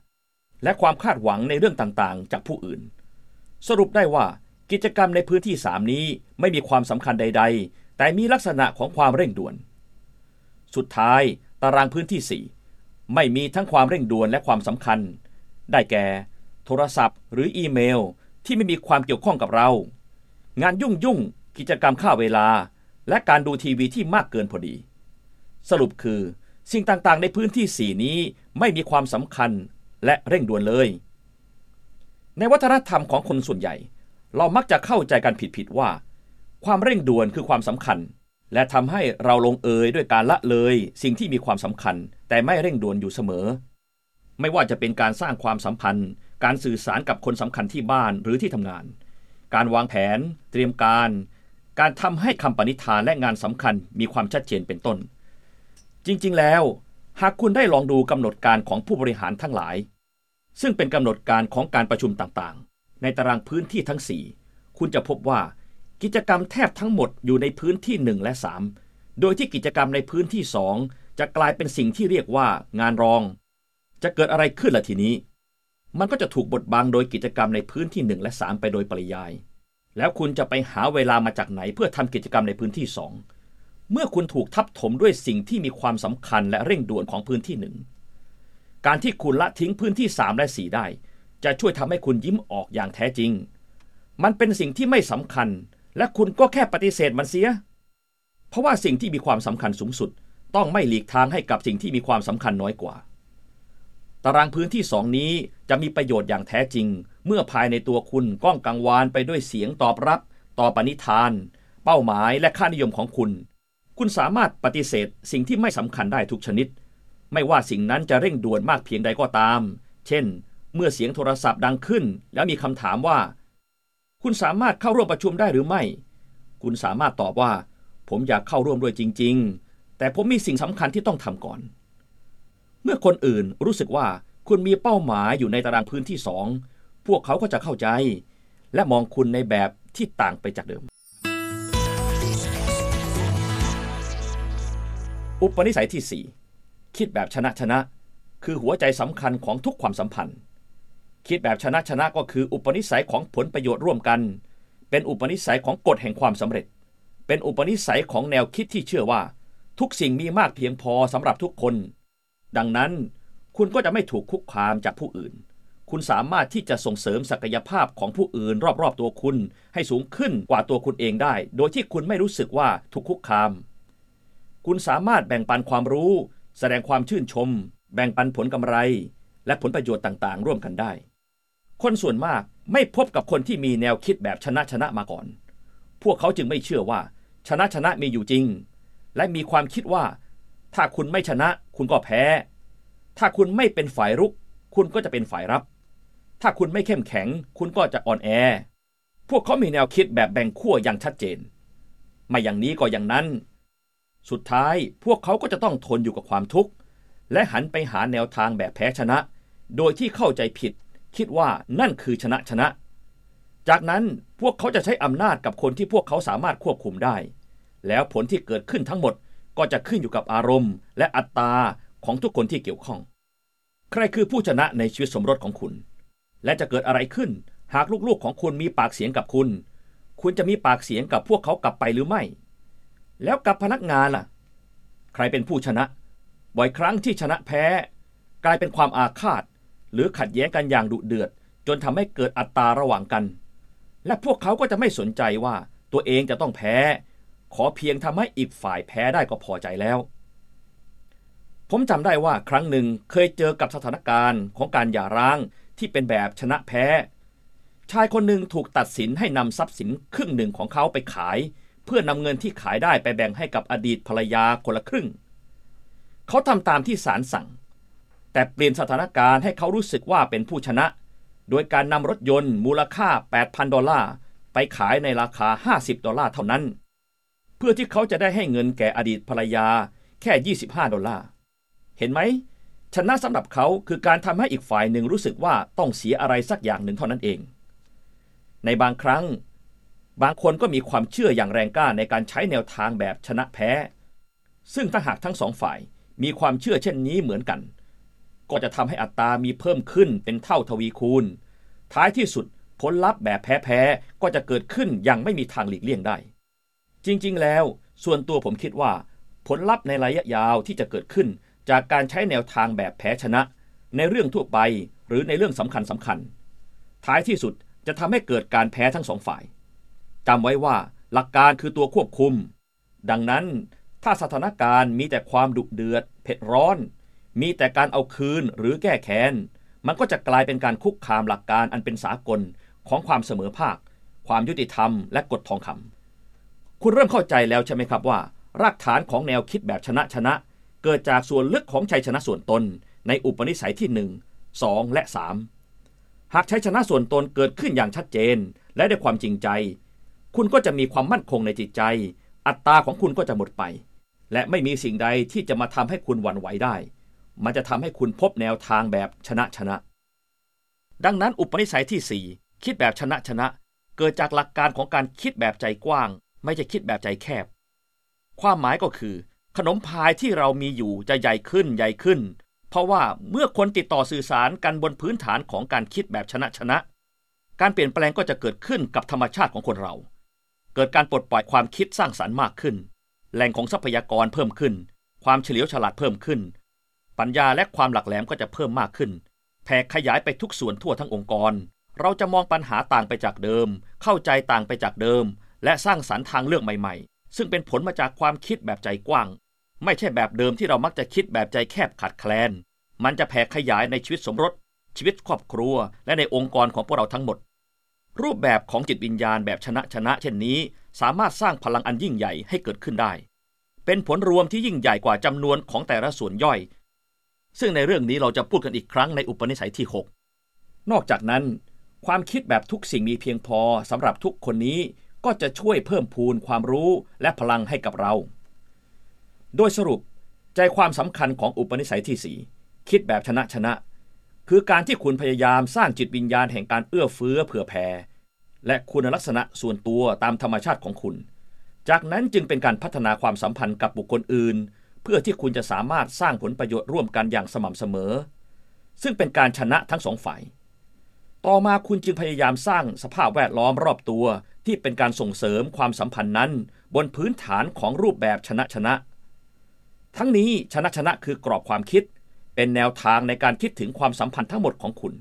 และความคาดหวังในเรื่องต่างๆ จากผู้อื่น สรุปได้ว่ากิจกรรมในพื้นที่สามนี้ไม่มีความสำคัญใด ๆ แต่มีลักษณะของความเร่งด่วน สุดท้ายตารางพื้นที่ 4 ไม่มีทั้งความเร่งด่วนและความสำคัญ ได้แก่ โทรศัพท์หรืออีเมลที่ไม่มีความเกี่ยวข้องกับเรา งานยุ่งยุ่งกิจกรรมค่าเวลา และการดูทีวีที่มากเกินพอดี สรุปคือ สิ่งต่างๆ ในพื้นที่ 4 นี้ไม่มีความสำคัญ และเร่งด่วนเลย ในวัฒนธรรมของคนส่วนใหญ่ เรามักจะเข้าใจกันผิดๆว่า ความเร่งด่วนคือความสำคัญ และทำให้เราลงเอยด้วยการละเลย สิ่งที่มีความสำคัญ แต่ไม่เร่งด่วนอยู่เสมอ ไม่ว่าจะเป็นการสร้างความสัมพันธ์ การสื่อสารกับคนสำคัญที่บ้านหรือที่ทำงาน การวางแผน เตรียมการ การทำให้คำปณิธานและงานสำคัญมีความชัดเจนเป็นต้น จริงๆ แล้ว หากคุณได้ลองดูกำหนดการของผู้บริหารทั้งหลาย ซึ่งเป็นกำหนดการของการประชุมต่างๆ ในตารางพื้นที่ทั้ง 4 คุณจะพบว่ากิจกรรมแทบทั้งหมดอยู่ในพื้นที่ 1 และ 3 โดยที่กิจกรรมในพื้นที่ 2 จะกลายเป็นสิ่งที่เรียกว่างานรอง จะเกิดอะไรขึ้นล่ะทีนี้ มันก็จะถูกบดบังโดยกิจกรรมในพื้นที่ 1 และ 3 ไปโดยปริยาย แล้วคุณจะไปหาเวลามาจากไหนเพื่อทำกิจกรรมในพื้นที่ 2 เมื่อคุณถูกทับถมด้วยสิ่งที่มีความสำคัญและเร่งด่วนของพื้นที่หนึ่ง การที่คุณละทิ้งพื้นที่ 3 และ 4 ได้ จะช่วยทำให้คุณยิ้มออกอย่างแท้จริง มันเป็นสิ่งที่ไม่สำคัญ และคุณก็แค่ปฏิเสธมันเสีย เพราะว่าสิ่งที่มีความสำคัญสูงสุด ต้องไม่หลีกทางให้กับสิ่งที่มีความสำคัญน้อยกว่า ตารางพื้นที่สองนี้จะมีประโยชน์อย่างแท้จริง เมื่อภายในตัวคุณก้องกังวานไปด้วยเสียงตอบรับ ต่อปณิธาน เป้าหมายและค่านิยมของคุณ คุณสามารถปฏิเสธสิ่งที่ไม่สำคัญได้ทุกชนิด ไม่ว่าสิ่งนั้นจะเร่งด่วนมากเพียงใดก็ตาม เช่น เมื่อเสียงโทรศัพท์ดังขึ้น แล้วมีคำถามว่า คุณสามารถเข้าร่วมประชุมได้หรือไม่ คุณสามารถตอบว่า ผมอยากเข้าร่วมด้วยจริง ๆ แต่ผมมีสิ่งสำคัญที่ต้องทำก่อน เมื่อคนอื่นรู้สึกว่าคุณมีเป้าหมายอยู่ในตารางพื้นที่สองพวกเขาก็จะเข้าใจ และมองคุณในแบบที่ต่างไปจากเดิม อุปนิสัยที่ 4 คิดแบบชนะชนะ คือหัวใจสำคัญของทุกความสัมพันธ์ คิดแบบชนะชนะก็คืออุปนิสัยของผลประโยชน์ร่วมกัน เป็นอุปนิสัยของกฎแห่งความสำเร็จ เป็นอุปนิสัยของแนวคิดที่เชื่อว่า ทุกสิ่งมีมากเพียงพอสำหรับทุกคน ดังนั้นคุณก็จะไม่ถูกคุกคามจากผู้อื่น คุณสามารถที่จะส่งเสริมศักยภาพของผู้อื่น รอบๆตัวคุณ ให้สูงขึ้นกว่าตัวคุณเองได้ โดยที่คุณไม่รู้สึกว่าถูกคุกคาม คุณสามารถแบ่งปันความรู้ แสดงความชื่นชม แบ่งปันผลกำไร และผลประโยชน์ต่างๆ ร่วมกันได้ คนส่วนมากไม่พบกับคนที่มีแนวคิดแบบชนะชนะมาก่อน พวกเขาจึงไม่เชื่อว่า ชนะชนะมีอยู่จริง และมีความคิดว่า ถ้าคุณไม่ชนะคุณก็แพ้ ถ้าคุณไม่เป็นฝ่ายรุก คุณก็จะเป็นฝ่ายรับ ถ้าคุณไม่เข้มแข็ง คุณก็จะอ่อนแอ พวกเขามีแนวคิดแบบแบ่งขั้วอย่างชัดเจน ไม่อย่างนี้ก็อย่างนั้น สุดท้ายพวกเขาก็จะต้องทนอยู่กับความทุกข์ และหันไปหาแนวทางแบบแพ้ชนะ โดยที่เข้าใจผิด คิดว่านั่นคือชนะชนะ จากนั้นพวกเขาจะใช้อำนาจกับคนที่พวกเขาสามารถควบคุมได้ แล้วผลที่เกิดขึ้นทั้งหมดก็จะขึ้นอยู่กับอารมณ์ และอัตตาของทุกคนที่เกี่ยวข้อง ใครคือผู้ชนะในชีวิตสมรสของคุณ และจะเกิดอะไรขึ้น หากลูกๆของคุณมีปากเสียงกับคุณ คุณจะมีปากเสียงกับพวกเขากลับไปหรือไม่ แล้วกับพนักงานล่ะ ใครเป็นผู้ชนะ บ่อยครั้งที่ชนะแพ้ กลายเป็นความอาฆาต หรือขัดแย้งกันอย่างดุเดือด จนทำให้เกิดอัตราระหว่างกัน และพวกเขาก็จะไม่สนใจว่าตัวเองจะต้องแพ้ ขอเพียงทำให้อีกฝ่ายแพ้ได้ก็พอใจแล้ว ผมจำได้ว่าครั้งหนึ่งเคยเจอกับสถานการณ์ของการหย่าร้างที่เป็นแบบชนะแพ้ ชายคนหนึ่งถูกตัดสินให้นำทรัพย์สินครึ่งหนึ่งของเขาไปขาย เพื่อนำเงินที่ขายได้ไปแบ่งให้กับอดีตภรรยาคนละครึ่ง เขาทำตามที่ศาลสั่ง แต่เปลี่ยนสถานการณ์ให้เขารู้สึกว่าเป็นผู้ชนะ โดยการนำรถยนต์มูลค่า 8,000 ดอลลาร์ ไปขายในราคา 50 ดอลลาร์เท่านั้น เพื่อที่เขาจะได้ให้เงินแก่อดีตภรรยาแค่ 25 ดอลลาร์ เห็นไหม ชนะสำหรับเขาคือการทำให้อีกฝ่ายหนึ่งรู้สึกว่าต้องเสียอะไรสักอย่างหนึ่งเท่านั้นเอง ในบางครั้ง บางคนก็มีความเชื่ออย่างแรงกล้าในการใช้แนวทางแบบชนะแพ้ ซึ่งถ้าหากทั้งสองฝ่ายมีความเชื่อเช่นนี้เหมือนกัน ก็จะทำให้อัตรามีเพิ่มขึ้นเป็นเท่าทวีคูณ ท้ายที่สุดผลลัพธ์แบบแพ้ๆก็จะเกิดขึ้นอย่างไม่มีทางหลีกเลี่ยงได้ จริงๆ แล้ว ส่วนตัวผมคิดว่า ผลลัพธ์ในระยะยาวที่จะเกิดขึ้น จากการใช้แนวทางแบบแพ้ชนะ ในเรื่องทั่วไปหรือในเรื่องสำคัญสำคัญ ท้ายที่สุดจะทำให้เกิดการแพ้ทั้งสองฝ่าย จำไว้ว่าหลักการคือตัวควบคุม ดังนั้นถ้าสถานการณ์มีแต่ความดุเดือด เผ็ดร้อน มีแต่การเอาคืนหรือแก้แค้น มันก็จะกลายเป็นการคุกคามหลักการอันเป็นสากลของความเสมอภาค ความยุติธรรมและกฎทองคำคุณเริ่มเข้าใจแล้วใช่ไหมครับว่า รากฐานของแนวคิดแบบชนะชนะ เกิดจากส่วนลึกของชัยชนะส่วนตน ในอุปนิสัยที่2และ 3 หากใช้ชนะส่วนตนเกิดขึ้นอย่างชัดเจน และด้วยความจริงใจ คุณก็จะมีความมั่นคงในจิตใจ อัตตาของคุณก็จะหมดไป และไม่มีสิ่งใดที่จะมาทำให้คุณหวั่นไหวได้ มันจะทำให้คุณพบแนวทางแบบชนะชนะ ดังนั้นอุปนิสัยที่ 4 คิดแบบชนะชนะ เกิดจากหลักการของการคิดแบบใจกว้าง ไม่ใช่คิดแบบใจแคบ ความหมายก็คือ ขนมพายที่เรามีอยู่จะใหญ่ขึ้นใหญ่ขึ้น เพราะว่าเมื่อคนติดต่อสื่อสารกันบนพื้นฐานของการคิดแบบชนะชนะ การเปลี่ยนแปลงก็จะเกิดขึ้นกับธรรมชาติของคนเรา เกิดการปลดปล่อยความคิดสร้างสรรค์มากขึ้น แหล่งของทรัพยากรเพิ่มขึ้น ความเฉลียวฉลาดเพิ่มขึ้น ปัญญาและความหลักแหลมก็จะเพิ่มมากขึ้น แผ่ขยายไปทุกส่วนทั่วทั้งองค์กร เราจะมองปัญหาต่างไปจากเดิม เข้าใจต่างไปจากเดิม และสร้างสรรค์ทางเลือกใหม่ๆ ซึ่งเป็นผลมาจากความคิดแบบใจกว้าง ไม่ใช่แบบเดิมที่เรามักจะคิดแบบใจแคบขัดแคลน มันจะแผ่ขยายในชีวิตสมรสชีวิตครอบครัว และในองค์กรของพวกเราทั้งหมด รูปแบบของจิตวิญญาณแบบชนะชนะ เช่นนี้ สามารถสร้างพลังอันยิ่งใหญ่ให้เกิดขึ้นได้ เป็นผลรวมที่ยิ่งใหญ่กว่าจำนวนของแต่ละส่วนย่อย ซึ่งในเรื่องนี้เราจะพูดกันอีกครั้งในอุปนิสัยที่ 6 นอกจากนั้น ความคิดแบบทุกสิ่งมีเพียงพอสำหรับทุกคนนี้ก็จะช่วยเพิ่มพูนความรู้และพลังให้กับเรา โดยสรุปใจความสำคัญของอุปนิสัยที่4คิดแบบชนะชนะ คือการที่คุณพยายามสร้างจิตวิญญาณแห่งการเอื้อเฟื้อเผื่อแผ่ และคุณลักษณะส่วนตัวตามธรรมชาติของคุณ จากนั้นจึงเป็นการพัฒนาความสัมพันธ์กับบุคคลอื่น เพื่อที่คุณจะสามารถสร้างผลประโยชน์ร่วมกันอย่างสม่ำเสมอ ซึ่งเป็นการชนะทั้งสองฝ่าย ต่อมาคุณจึงพยายามสร้างสภาพแวดล้อมรอบตัว ที่เป็นการส่งเสริมความสัมพันธ์นั้น บนพื้นฐานของรูปแบบชนะชนะ ทั้งนี้ชนะชนะคือกรอบความคิด เป็นแนวทางในการคิดถึงความสัมพันธ์ทั้งหมดของคุณ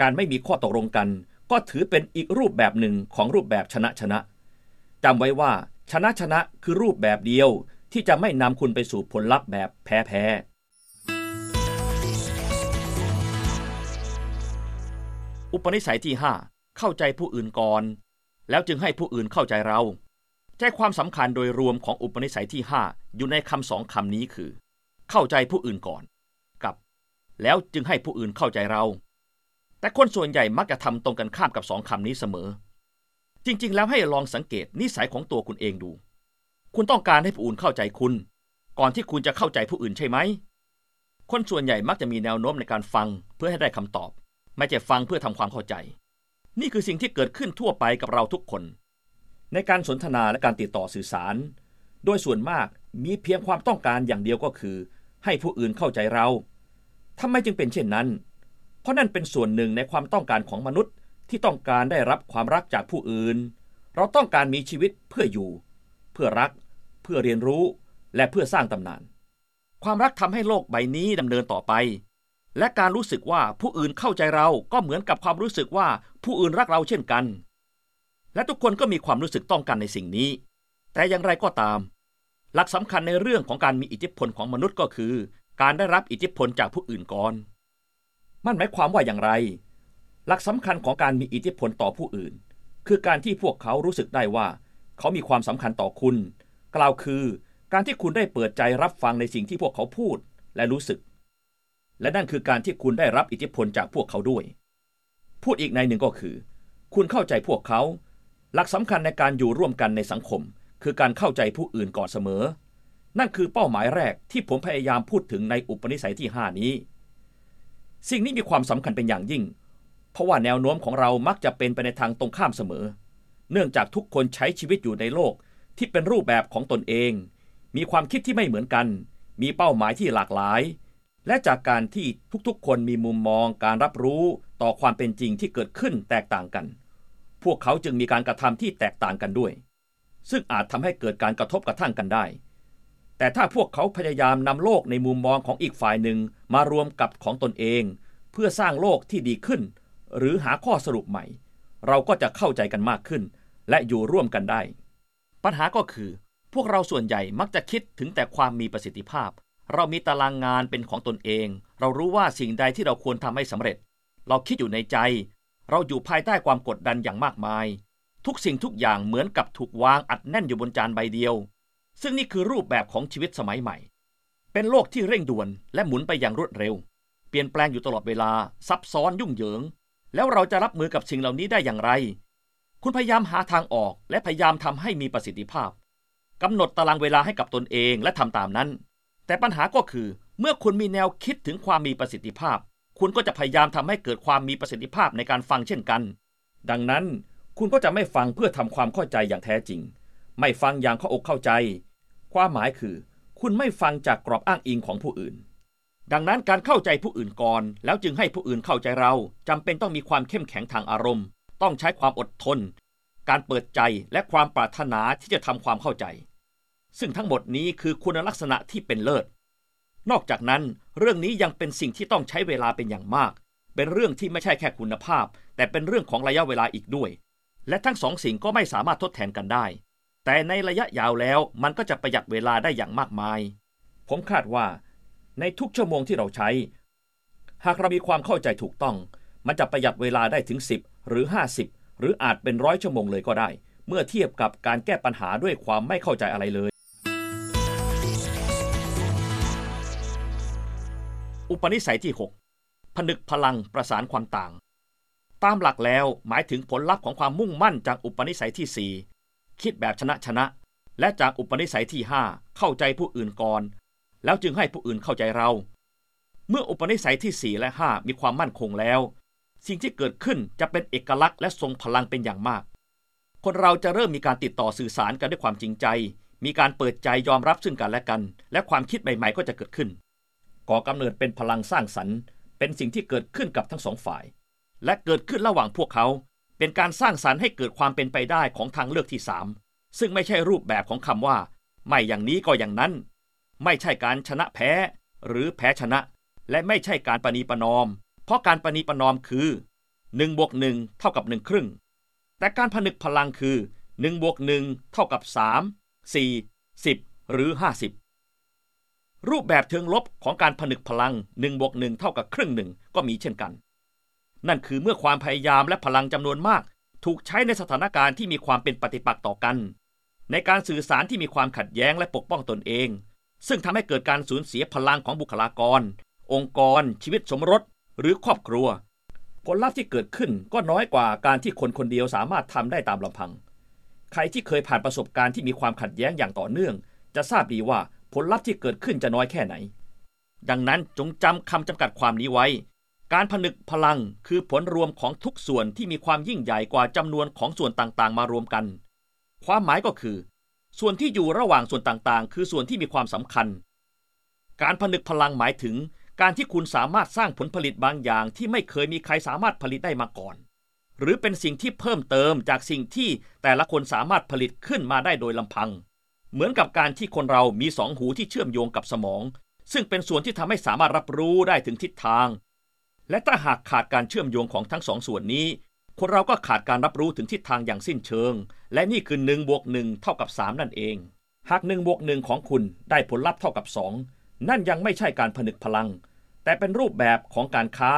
การไม่มีข้อตกลงกัน ก็ถือเป็นอีกรูปแบบหนึ่งของรูปแบบชนะชนะจำไว้ว่าชนะชนะคือรูปแบบเดียวที่จะไม่นำคุณไปสู่ผลลัพธ์แบบแพ้แพ้อุปนิสัยที่ 5 เข้าใจผู้อื่นก่อน แล้วจึงให้ผู้อื่นเข้าใจเรา ใจความสำคัญโดยรวมของอุปนิสัยที่ 5 อยู่ในคำสองคำนี้คือ เข้าใจผู้อื่นก่อน แล้วจึงให้ผู้อื่นเข้าใจเรา แต่คนส่วนใหญ่มักจะทำตรงกันข้ามกับสองคำนี้เสมอ จริง ๆ แล้วให้ลองสังเกตนิสัยของตัวคุณเองดู คุณต้องการให้ผู้อื่นเข้าใจคุณ ก่อนที่คุณจะเข้าใจผู้อื่นใช่ไหม คนส่วนใหญ่มักจะมีแนวโน้มในการฟังเพื่อให้ได้คำตอบ ไม่ใช่ฟังเพื่อทำความเข้าใจ นี่คือสิ่งที่เกิดขึ้นทั่วไปกับเราทุกคน ในการสนทนาและการติดต่อสื่อสาร โดยส่วนมากมีเพียงความต้องการอย่างเดียวก็คือ ให้ผู้อื่นเข้าใจเรา ทำไมจึงเป็นเช่นนั้น เพราะนั่นเป็นส่วนหนึ่งในความต้องการของมนุษย์ที่ต้องการได้รับความรักจากผู้อื่น เราต้องการมีชีวิตเพื่ออยู่ เพื่อรัก เพื่อเรียนรู้ และเพื่อสร้างตำนาน ความรักทำให้โลกใบนี้ดำเนินต่อไป และการรู้สึกว่าผู้อื่นเข้าใจเราก็เหมือนกับความรู้สึกว่าผู้อื่นรักเราเช่นกัน และทุกคนก็มีความรู้สึกต้องการในสิ่งนี้ แต่อย่างไรก็ตาม หลักสำคัญในเรื่องของการมีอิทธิพลของมนุษย์ก็คือ การได้รับอิทธิพลจากผู้อื่นก่อน มันหมายความว่าอย่างไร หลักสำคัญของการมีอิทธิพลต่อผู้อื่น คือการที่พวกเขารู้สึกได้ว่า เขามีความสำคัญต่อคุณ กล่าวคือ การที่คุณได้เปิดใจรับฟังในสิ่งที่พวกเขาพูดและรู้สึก และนั่นคือการที่คุณได้รับอิทธิพลจากพวกเขาด้วย พูดอีกในหนึ่งก็คือ คุณเข้าใจพวกเขา หลักสำคัญในการอยู่ร่วมกันในสังคม คือการเข้าใจผู้อื่นก่อนเสมอ นั่นคือเป้าหมายแรกที่ผมพยายามพูดถึงในอุปนิสัยที่ 5 นี้ สิ่งนี้มีความสำคัญเป็นอย่างยิ่ง เพราะว่าแนวโน้มของเรามักจะเป็นไปในทางตรงข้ามเสมอ เนื่องจากทุกคนใช้ชีวิตอยู่ในโลกที่เป็นรูปแบบของตนเอง มีความคิดที่ไม่เหมือนกัน มีเป้าหมายที่หลากหลาย และจากการที่ทุกๆ คนมีมุมมองการรับรู้ต่อความเป็นจริงที่เกิดขึ้นแตกต่างกัน พวกเขาจึงมีการกระทำที่แตกต่างกันด้วย ซึ่งอาจทำให้เกิดการกระทบกระทั่งกันได้ แต่ถ้าพวกเขาพยายามนำโลกในมุมมองของอีกฝ่ายหนึ่งมารวมกับของตนเอง เพื่อสร้างโลกที่ดีขึ้น หรือหาข้อสรุปใหม่ เราก็จะเข้าใจกันมากขึ้น และอยู่ร่วมกันได้ ปัญหาก็คือ พวกเราส่วนใหญ่มักจะคิดถึงแต่ความมีประสิทธิภาพ เรามีตารางงานเป็นของตนเอง เรารู้ว่าสิ่งใดที่เราควรทำให้สำเร็จ เราคิดอยู่ในใจ เราอยู่ภายใต้ความกดดันอย่างมากมาย ทุกสิ่งทุกอย่างเหมือนกับถูกวางอัดแน่นอยู่บนจานใบเดียว ซึ่งนี่คือรูปแบบของชีวิตสมัยใหม่ เป็นโลกที่เร่งด่วนและหมุนไปอย่างรวดเร็ว เปลี่ยนแปลงอยู่ตลอดเวลาซับซ้อนยุ่งเหยิง แล้วเราจะรับมือกับสิ่งเหล่านี้ได้อย่างไร คุณพยายามหาทางออกและพยายามทำให้มีประสิทธิภาพกำหนดตารางเวลาให้กับตนเองและทำตามนั้น แต่ปัญหาก็คือ เมื่อคุณมีแนวคิดถึงความมีประสิทธิภาพ คุณก็จะพยายามทำให้เกิดความมีประสิทธิภาพในการฟังเช่นกัน ดังนั้นคุณก็จะไม่ฟังเพื่อทำความเข้าใจอย่างแท้จริง ไม่ฟังอย่างเข้าอกเข้าใจ ความหมายคือ คุณไม่ฟังจากกรอบอ้างอิงของผู้อื่น ดังนั้นการเข้าใจผู้อื่นก่อน แล้วจึงให้ผู้อื่นเข้าใจเราจำเป็นต้องมีความเข้มแข็งทางอารมณ์ ต้องใช้ความอดทน การเปิดใจและความปรารถนาที่จะทำความเข้าใจ ซึ่งทั้งหมดนี้คือคุณลักษณะที่เป็นเลิศ นอกจากนั้น เรื่องนี้ยังเป็นสิ่งที่ต้องใช้เวลาเป็นอย่างมาก เป็นเรื่องที่ไม่ใช่แค่คุณภาพ แต่เป็นเรื่องของระยะเวลาอีกด้วย และทั้งสองสิ่งก็ไม่สามารถทดแทนกันได้ แต่ในระยะยาวแล้วมันก็จะประหยัดเวลาได้อย่างมากมาย ผมคาดว่า ในทุกชั่วโมงที่เราใช้ หากเรามีความเข้าใจถูกต้อง มันจะประหยัดเวลาได้ถึง 10 หรือ 50 หรืออาจเป็นร้อยชั่วโมงเลยก็ได้ เมื่อเทียบกับการแก้ปัญหาด้วยความไม่เข้าใจอะไรเลย อุปนิสัยที่ 6 ผนึกพลังประสานความต่าง ตามหลักแล้วหมายถึงผลลัพธ์ของความมุ่งมั่นจากอุปนิสัยที่4 คิดแบบชนะชนะ และจากอุปนิสัยที่5เข้าใจผู้อื่นก่อน แล้วจึงให้ผู้อื่นเข้าใจเรา เมื่ออุปนิสัยที่4และ5มีความมั่นคงแล้ว สิ่งที่เกิดขึ้นจะเป็นเอกลักษณ์และทรงพลังเป็นอย่างมาก คนเราจะเริ่มมีการติดต่อสื่อสารกันด้วยความจริงใจ มีการเปิดใจยอมรับซึ่งกันและกัน และความคิดใหม่ๆก็จะเกิดขึ้น ก่อกำเนิดเป็นพลังสร้างสรรค์ เป็นสิ่งที่เกิดขึ้นกับทั้งสองฝ่าย และเกิดขึ้นระหว่างพวกเขา เป็นการสร้างสรรค์ให้เกิดความเป็นไปได้ของทางเลือกที่สามซึ่งไม่ใช่รูปแบบของคำว่า ไม่อย่างนี้ก็อย่างนั้น ไม่ใช่การชนะแพ้ หรือแพ้ชนะ และไม่ใช่การปณีประนอม เพราะการปณีประนอมคือ1บวก1เท่ากับ1ครึ่ง แต่การผนึกพลังคือ1บวก1เท่ากับ 3 4 10 หรือ 50 รูปแบบเชิงลบของการผนึกพลัง1บวก1เท่ากับครึ่งหนึ่งก็มีเช่นกัน นั่นคือเมื่อความพยายามและพลังจำนวนมาก ถูกใช้ในสถานการณ์ที่มีความเป็นปฏิปักษ์ต่อกัน ในการสื่อสารที่มีความขัดแย้งและปกป้องตนเอง ซึ่งทำให้เกิดการสูญเสียพลังของบุคลากร องค์กร ชีวิตสมรส หรือครอบครัว ผลลัพธ์ที่เกิดขึ้นก็น้อยกว่าการที่คนคนเดียวสามารถทำได้ตามลำพัง ใครที่เคยผ่านประสบการณ์ที่มีความขัดแย้งอย่างต่อเนื่อง จะทราบดีว่าผลลัพธ์ที่เกิดขึ้นจะน้อยแค่ไหน ดังนั้นจงจำคำจำกัดความนี้ไว้ การผนึกพลังคือผลรวมของทุกส่วนที่มีความยิ่งใหญ่กว่าจำนวนของส่วนต่างๆ มารวมกัน ความหมายก็คือ ส่วนที่อยู่ระหว่างส่วนต่างๆ คือส่วนที่มีความสำคัญ การผนึกพลังหมายถึง การที่คุณสามารถสร้างผลผลิตบางอย่าง ที่ไม่เคยมีใครสามารถผลิตได้มาก่อน หรือเป็นสิ่งที่เพิ่มเติมจากสิ่งที่แต่ละคนสามารถผลิตขึ้นมาได้โดยลำพัง เหมือนกับการที่คนเรามีสองหูที่เชื่อมโยงกับสมอง ซึ่งเป็นส่วนที่ทำให้สามารถรับรู้ได้ถึงทิศทาง และถ้าหากขาดการเชื่อมโยงของทั้งสองส่วนนี้ คนเราก็ขาดการรับรู้ถึงทิศทางอย่างสิ้นเชิง และนี่คือ1บวก1เท่ากับ 3 นั่นเอง หาก1บวก1ของคุณได้ผลลัพธ์เท่ากับ 2 นั่นยังไม่ใช่การผนึกพลัง แต่เป็นรูปแบบของการค้า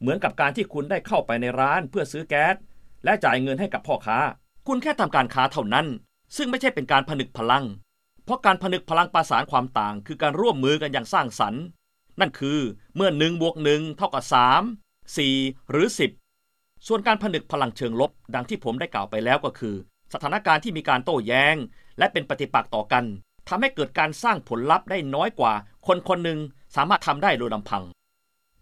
เหมือนกับการที่คุณได้เข้าไปในร้านเพื่อซื้อแก๊สและจ่ายเงินให้กับพ่อค้า คุณแค่ทำการค้าเท่านั้น ซึ่งไม่ใช่เป็นการผนึกพลัง เพราะการผนึกพลังประสานความต่าง คือการร่วมมือกันอย่างสร้างสรรค์ นั่นคือเมื่อ1บวก1เท่ากับ3 4 หรือ 10 ส่วนการผนึกพลังเชิงลบ ดังที่ผมได้กล่าวไปแล้วก็คือ สถานการณ์ที่มีการโต้แย้ง และเป็นปฏิปักษ์ต่อกันทำให้เกิดการสร้างผลลัพธ์ได้น้อยกว่า คนคนหนึ่งสามารถทำได้โดยลำพัง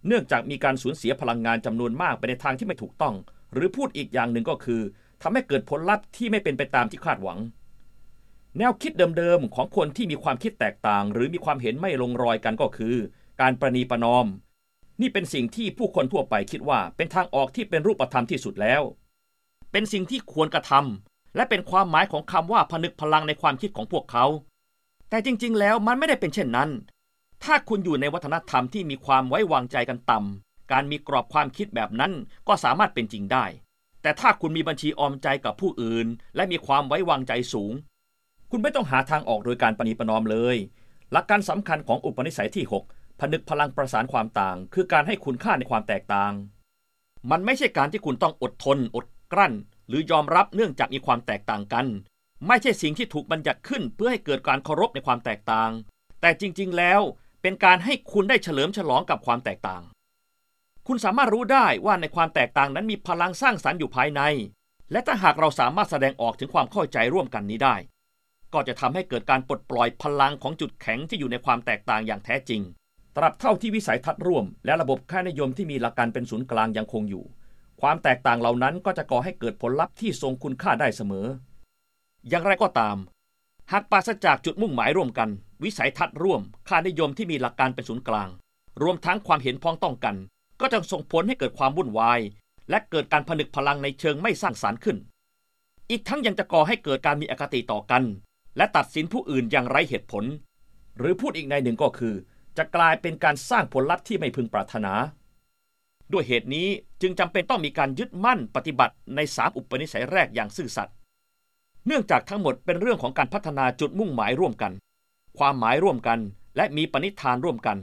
เนื่องจากมีการสูญเสียพลังงานจำนวนมากไปในทางที่ไม่ถูกต้อง หรือพูดอีกอย่างหนึ่งก็คือทำให้เกิดผลลัพธ์ที่ไม่เป็นไปตามที่คาดหวัง แนวคิดเดิมๆของคนที่มีความคิดแตกต่าง หรือมีความเห็นไม่ลงรอยกันก็คือ การประนีประนอม นี่เป็นสิ่งที่ผู้คนทั่วไปคิดว่าเป็นทางออกที่เป็นรูปธรรมที่สุดแล้ว เป็นสิ่งที่ควรกระทำและเป็นความหมายของคำว่าผนึกพลังในความคิดของพวกเขา แต่จริงๆ แล้วมันไม่ได้เป็นเช่นนั้น ถ้าคุณอยู่ในวัฒนธรรมที่มีความไว้วางใจกันต่ำการมีกรอบความคิดแบบนั้นก็สามารถเป็นจริงได้ แต่ถ้าคุณมีบัญชีออมใจกับผู้อื่น และมีความไว้วางใจสูง คุณไม่ต้องหาทางออกโดยการปณีประนอมเลย หลักการสำคัญของอุปนิสัยที่ 6 ผนึกพลังประสานความต่าง คือการให้คุณค่าในความแตกต่าง มันไม่ใช่การที่คุณต้องอดทน อดกลั้น หรือยอมรับเนื่องจากมีความแตกต่างกัน ไม่ใช่สิ่งที่ถูกบัญญัติขึ้นเพื่อให้เกิดการเคารพในความแตกต่าง แต่จริง ๆ แล้วเป็นการให้คุณได้เฉลิมฉลองกับความแตกต่าง คุณสามารถรู้ได้ว่าในความแตกต่างนั้นมีพลังสร้างสรรค์อยู่ภายใน และถ้าหากเราสามารถแสดงออกถึงความเข้าใจร่วมกันนี้ได้ ก็จะทำให้เกิดการปลดปล่อยพลังของจุดแข็งที่อยู่ในความแตกต่างอย่างแท้จริง ตราบเท่าที่วิสัยทัศน์ร่วม และระบบค่านิยมที่มีหลักการเป็นศูนย์กลางยังคงอยู่ ความแตกต่างเหล่านั้นก็จะก่อให้เกิดผลลัพธ์ที่ทรงคุณค่าได้เสมอ อย่างไรก็ตาม หากปราศจากจุดมุ่งหมายร่วมกัน วิสัยทัศน์ร่วม ค่านิยมที่มีหลักการเป็นศูนย์กลาง รวมทั้งความเห็นพ้องต้องกัน ก็จะส่งผลให้เกิดความวุ่นวาย และเกิดการผนึกพลังในเชิงไม่สร้างสารรค์ขึ้น อีกทั้งยังจะก่อให้เกิดการมีอคติต่อกัน และตัดสินผู้อื่นอย่างไร้เหตุผล หรือพูดอีกในหนึ่งก็คือ จะกลายเป็นการสร้างผลลัพธ์ที่ไม่พึงปรารถนา ด้วยเหตุนี้จึงจำเป็นต้องมีการยึดมั่นปฏิบัติในสามอุปนิสัยแรกอย่างซื่อสัตย์เนื่องจากทั้งหมดเป็นเรื่องของการพัฒนาจุดมุ่งหมายร่วมกัน ความหมายร่วมกัน และมีปณิธานร่วมกัน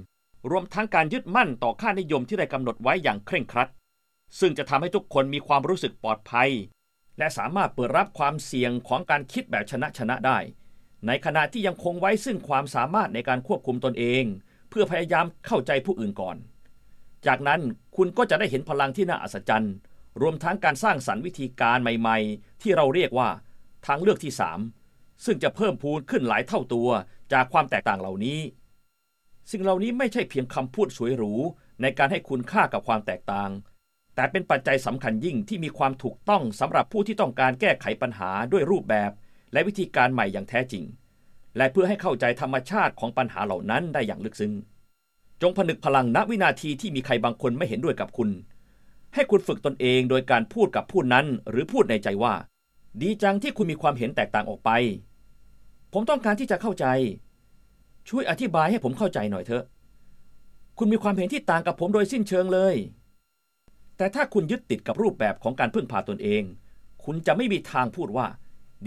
รวมทั้งการยึดมั่นต่อค่านิยมที่ได้กำหนดไว้อย่างเคร่งครัด ซึ่งจะทำให้ทุกคนมีความรู้สึกปลอดภัย และสามารถเปิดรับความเสี่ยงของการคิดแบบชนะชนะได้ ในขณะที่ยังคงไว้ซึ่งความสามารถในการควบคุมตนเอง พื่อพยายามเข้าใจผู้อื่นก่อน จากนั้นคุณก็จะได้เห็นพลังที่น่าอัศจรรย์ รวมทั้งการสร้างสรรค์วิธีการใหม่ ๆ ที่เราเรียกว่าทางเลือกที่ 3 ซึ่งจะเพิ่มพูนขึ้นหลายเท่าตัวจากความแตกต่างเหล่านี้ สิ่งเหล่านี้ไม่ใช่เพียงคำพูดสวยหรูในการให้คุณค่ากับความแตกต่าง แต่เป็นปัจจัยสำคัญยิ่งที่มีความถูกต้องสำหรับผู้ที่ต้องการแก้ไขปัญหาด้วยรูปแบบ และวิธีการใหม่อย่างแท้จริง และเพื่อให้เข้าใจธรรมชาติของปัญหาเหล่านั้นได้อย่างลึกซึ้ง จงผนึกพลังณวินาทีที่มีใครบางคนไม่เห็นด้วยกับคุณ ให้คุณฝึกตนเองโดยการพูดกับผู้นั้นหรือพูดในใจว่า ดีจังที่คุณมีความเห็นแตกต่างออกไป ผมต้องการที่จะเข้าใจ ช่วยอธิบายให้ผมเข้าใจหน่อยเถอะ คุณมีความเห็นที่ต่างกับผมโดยสิ้นเชิงเลย แต่ถ้าคุณยึดติดกับรูปแบบของการพึ่งพาตนเอง คุณจะไม่มีทางพูดว่า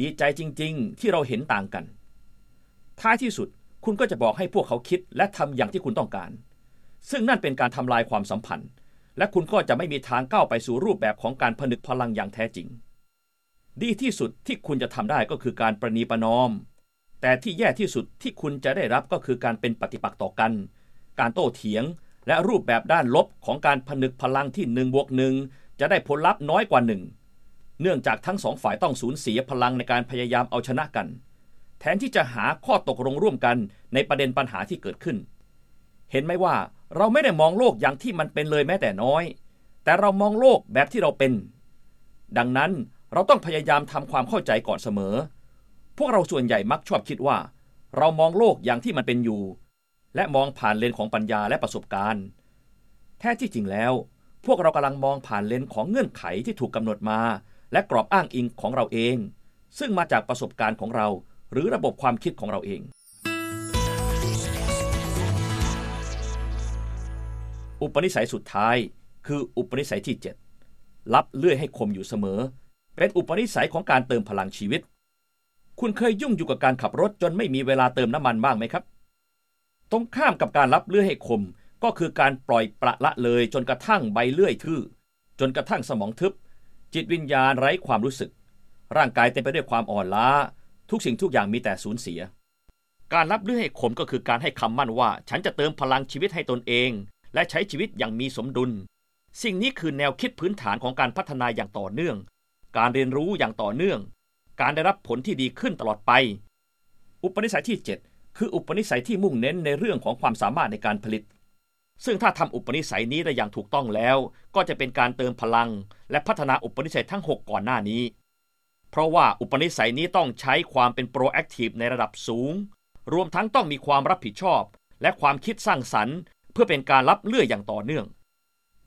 ดีใจจริง ๆ ที่เราเห็นต่างกัน ท้ายที่สุดคุณก็จะบอกให้พวกเขาคิดและทำอย่างที่คุณต้องการ ซึ่งนั่นเป็นการทำลายความสัมพันธ์ และคุณก็จะไม่มีทางก้าวไปสู่รูปแบบของการผนึกพลังอย่างแท้จริง ดีที่สุดที่คุณจะทำได้ก็คือการประนีประนอม แต่ที่แย่ที่สุดที่คุณจะได้รับก็คือการเป็นปฏิปักษ์ต่อกัน การโต้เถียง และรูปแบบด้านลบของการผนึกพลังที่หนึ่งบวกหนึ่งจะได้ผลลัพธ์น้อยกว่าหนึ่งเนื่องจากทั้งสองฝ่ายต้องสูญเสียพลังในการพยายามเอาชนะกัน แทนที่จะหาข้อตกลงร่วมกันในประเด็นปัญหาที่เกิดขึ้น เห็นไหมว่าเราไม่ได้มองโลกอย่างที่มันเป็นเลยแม้แต่น้อย แต่เรามองโลกแบบที่เราเป็น ดังนั้นเราต้องพยายามทำความเข้าใจก่อนเสมอ พวกเราส่วนใหญ่มักชอบคิดว่า เรามองโลกอย่างที่มันเป็นอยู่ และมองผ่านเลนของปัญญาและประสบการณ์ แท้ที่จริงแล้ว พวกเรากำลังมองผ่านเลนของเงื่อนไขที่ถูกกำหนดมา และกรอบอ้างอิงของเราเอง ซึ่งมาจากประสบการณ์ของเรา หรือระบบความคิดของเราเอง อุปนิสัยสุดท้ายคืออุปนิสัยที่ 7 รับเลื่อยให้คมอยู่เสมอ เป็นอุปนิสัยของการเติมพลังชีวิต คุณเคยยุ่งอยู่กับการขับรถจนไม่มีเวลาเติมน้ำมันบ้างไหมครับ ตรงข้ามกับการรับเลื่อยให้คมก็คือการปล่อยประละเลยจนกระทั่งใบเลื่อยทื่อ จนกระทั่งสมองทึบ จิตวิญญาณไร้ความรู้สึก ร่างกายเต็มไปด้วยความอ่อนล้า ทุกสิ่งทุกอย่างมีแต่สูญเสีย การรับเลื่อยให้คมก็คือการให้คำมั่นว่า ฉันจะเติมพลังชีวิตให้ตนเอง และใช้ชีวิตอย่างมีสมดุล สิ่งนี้คือแนวคิดพื้นฐานของการพัฒนาอย่างต่อเนื่อง การเรียนรู้อย่างต่อเนื่อง การได้รับผลที่ดีขึ้นตลอดไป อุปนิสัยที่ 7 คืออุปนิสัยที่มุ่งเน้นในเรื่องของความสามารถในการผลิต ซึ่งถ้าทำอุปนิสัยนี้ได้อย่างถูกต้องแล้ว ก็จะเป็นการเติมพลัง และพัฒนาอุปนิสัยทั้ง 6 ก่อนหน้านี้ เพราะว่าอุปนิสัยนี้ต้องใช้ความเป็นโปรแอคทีฟในระดับสูง รวมทั้งต้องมีความรับผิดชอบ และความคิดสร้างสรรค์ เพื่อเป็นการรับเลื่อยอย่างต่อเนื่อง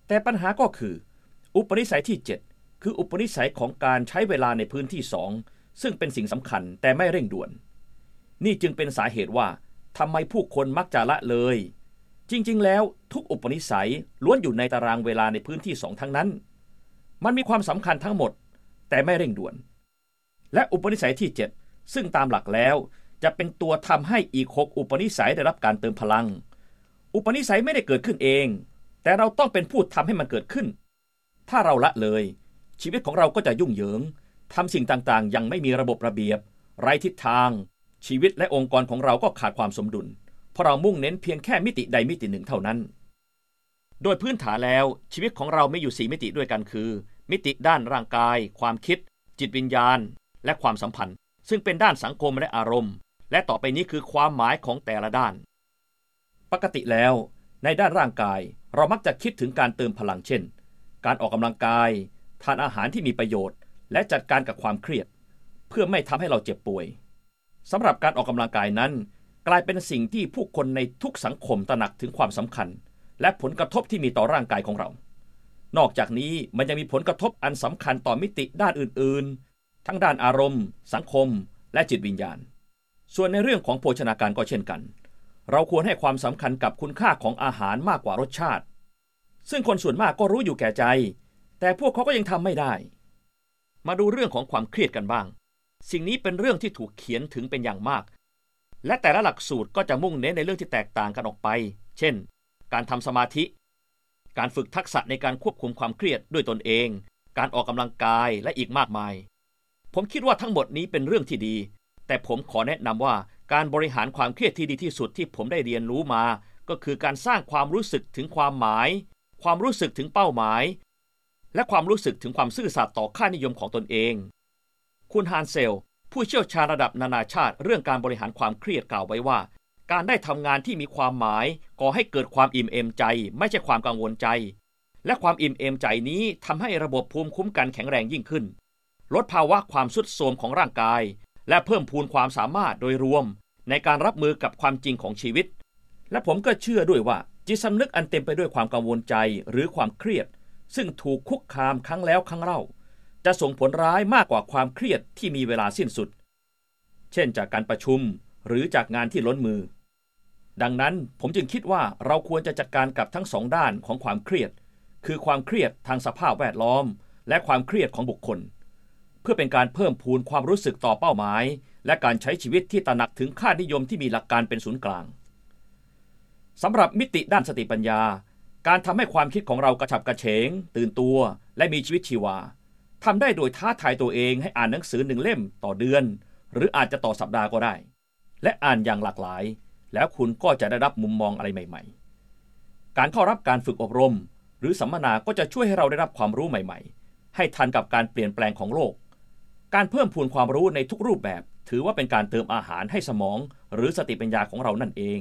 แต่ปัญหาก็คือ อุปนิสัยที่ 7 คืออุปนิสัยของการใช้เวลาในพื้นที่สองซึ่งเป็นสิ่งสำคัญแต่ไม่เร่งด่วน นี่จึงเป็นสาเหตุว่าทำไมผู้คนมักจะละเลย จริง ๆ แล้วทุกอุปนิสัยล้วนอยู่ในตารางเวลาในพื้นที่สองทั้งนั้น มันมีความสำคัญทั้งหมด แต่ไม่เร่งด่วน และอุปนิสัยที่ 7 ซึ่งตามหลักแล้ว จะเป็นตัวทำให้อีกหกอุปนิสัยได้รับการเติมพลัง อุปนิสัยไม่ได้เกิดขึ้นเอง แต่เราต้องเป็นผู้ทำให้มันเกิดขึ้น ถ้าเราละเลย ชีวิตของเราก็จะยุ่งเหยิงทำสิ่งต่างๆ ยังไม่มีระบบระเบียบ ไร้ทิศทาง ชีวิตและองค์กรของเราก็ขาดความสมดุล เพราะเรามุ่งเน้นเพียงแค่มิติใดมิติหนึ่งเท่านั้น โดยพื้นฐานแล้วชีวิตของเราไม่อยู่สีมิติด้วยกันคือ มิติด้านร่างกาย ความคิด จิตวิญญาณ และความสัมพันธ์ ซึ่งเป็นด้านสังคมและอารมณ์ และต่อไปนี้คือความหมายของแต่ละด้าน ปกติแล้ว ในด้านร่างกายเรามักจะคิดถึงการเติมพลังเช่น การออกกำลังกาย ทานอาหารที่มีประโยชน์ และจัดการกับความเครียด เพื่อไม่ทำให้เราเจ็บป่วยสำหรับการออกกำลังกายนั้น กลายเป็นสิ่งที่ผู้คนในทุกสังคมตระหนักถึงความสำคัญ และผลกระทบที่มีต่อร่างกายของเรา นอกจากนี้มันยังมีผลกระทบอันสำคัญต่อมิติด้านอื่นๆ ทั้งด้านอารมณ์ สังคม และจิตวิญญาณ ส่วนในเรื่องของโภชนาการก็เช่นกัน เราควรให้ความสำคัญกับคุณค่าของอาหารมากกว่ารสชาติ ซึ่งคนส่วนมากก็รู้อยู่แก่ใจ แต่พวกเขาก็ยังทำไม่ได้ มาดูเรื่องของความเครียดกันบ้าง สิ่งนี้เป็นเรื่องที่ถูกเขียนถึงเป็นอย่างมาก และแต่ละหลักสูตรก็จะมุ่งเน้นในเรื่องที่แตกต่างกันออกไป เช่น การทำสมาธิ การฝึกทักษะในการควบคุมความเครียดด้วยตนเอง การออกกำลังกายและอีกมากมาย ผมคิดว่าทั้งหมดนี้เป็นเรื่องที่ดี แต่ผมขอแนะนำว่าการบริหารความเครียดที่ดีที่สุดที่ผมได้เรียนรู้มา ก็คือการสร้างความรู้สึกถึงความหมาย ความรู้สึกถึงเป้าหมาย และความรู้สึกถึงความซื่อสัตย์ต่อค่านิยมของตนเอง คุณฮานเซล ผู้เชี่ยวชาญระดับนานาชาติ เรื่องการบริหารความเครียดกล่าวไว้ว่า การได้ทำงานที่มีความหมายก่อให้เกิดความอิ่มเอมใจ ไม่ใช่ความกังวลใจ และความอิ่มเอมใจนี้ทำให้ระบบภูมิคุ้มกันแข็งแรงยิ่งขึ้น ลดภาวะความสุดโทรมของร่างกาย และเพิ่มพูนความสามารถโดยรวม ในการรับมือกับความจริงของชีวิต และผมก็เชื่อด้วยว่า จิตสำนึกอันเต็มไปด้วยความกังวลใจหรือความเครียด ซึ่งถูกคุกคามครั้งแล้วครั้งเล่า จะส่งผลร้ายมากกว่าความเครียดที่มีเวลาสิ้นสุด เช่นจากการประชุมหรือจากงานที่ล้นมือ ดังนั้นผมจึงคิดว่าเราควรจะจัดการกับทั้งสองด้านของความเครียด คือความเครียดทางสภาพแวดล้อม และความเครียดของบุคคล พื่อเป็นการเพิ่มพูนความรู้สึกต่อเป้าหมาย และการใช้ชีวิตที่ตระหนักถึงค่านิยมที่มีหลักการเป็นศูนย์กลางสำหรับมิติด้านสติปัญญา การทำให้ความคิดของเรากระฉับกระเฉง ตื่นตัว และมีชีวิตชีวาทำได้โดยท้าทายตัวเองให้อ่านหนังสือหนึ่งเล่มต่อเดือน หรืออาจจะต่อสัปดาห์ก็ได้ และอ่านอย่างหลากหลาย แล้วคุณก็จะได้รับมุมมองอะไรใหม่ๆ การเข้ารับการฝึกอบรม หรือสัมมนาก็จะช่วยให้เราได้รับความรู้ใหม่ ๆ ให้ทันกับการเปลี่ยนแปลงของโลก การเพิ่มพูนความรู้ในทุกรูปแบบ ถือว่าเป็นการเติมอาหารให้สมอง หรือสติปัญญาของเรานั่นเอง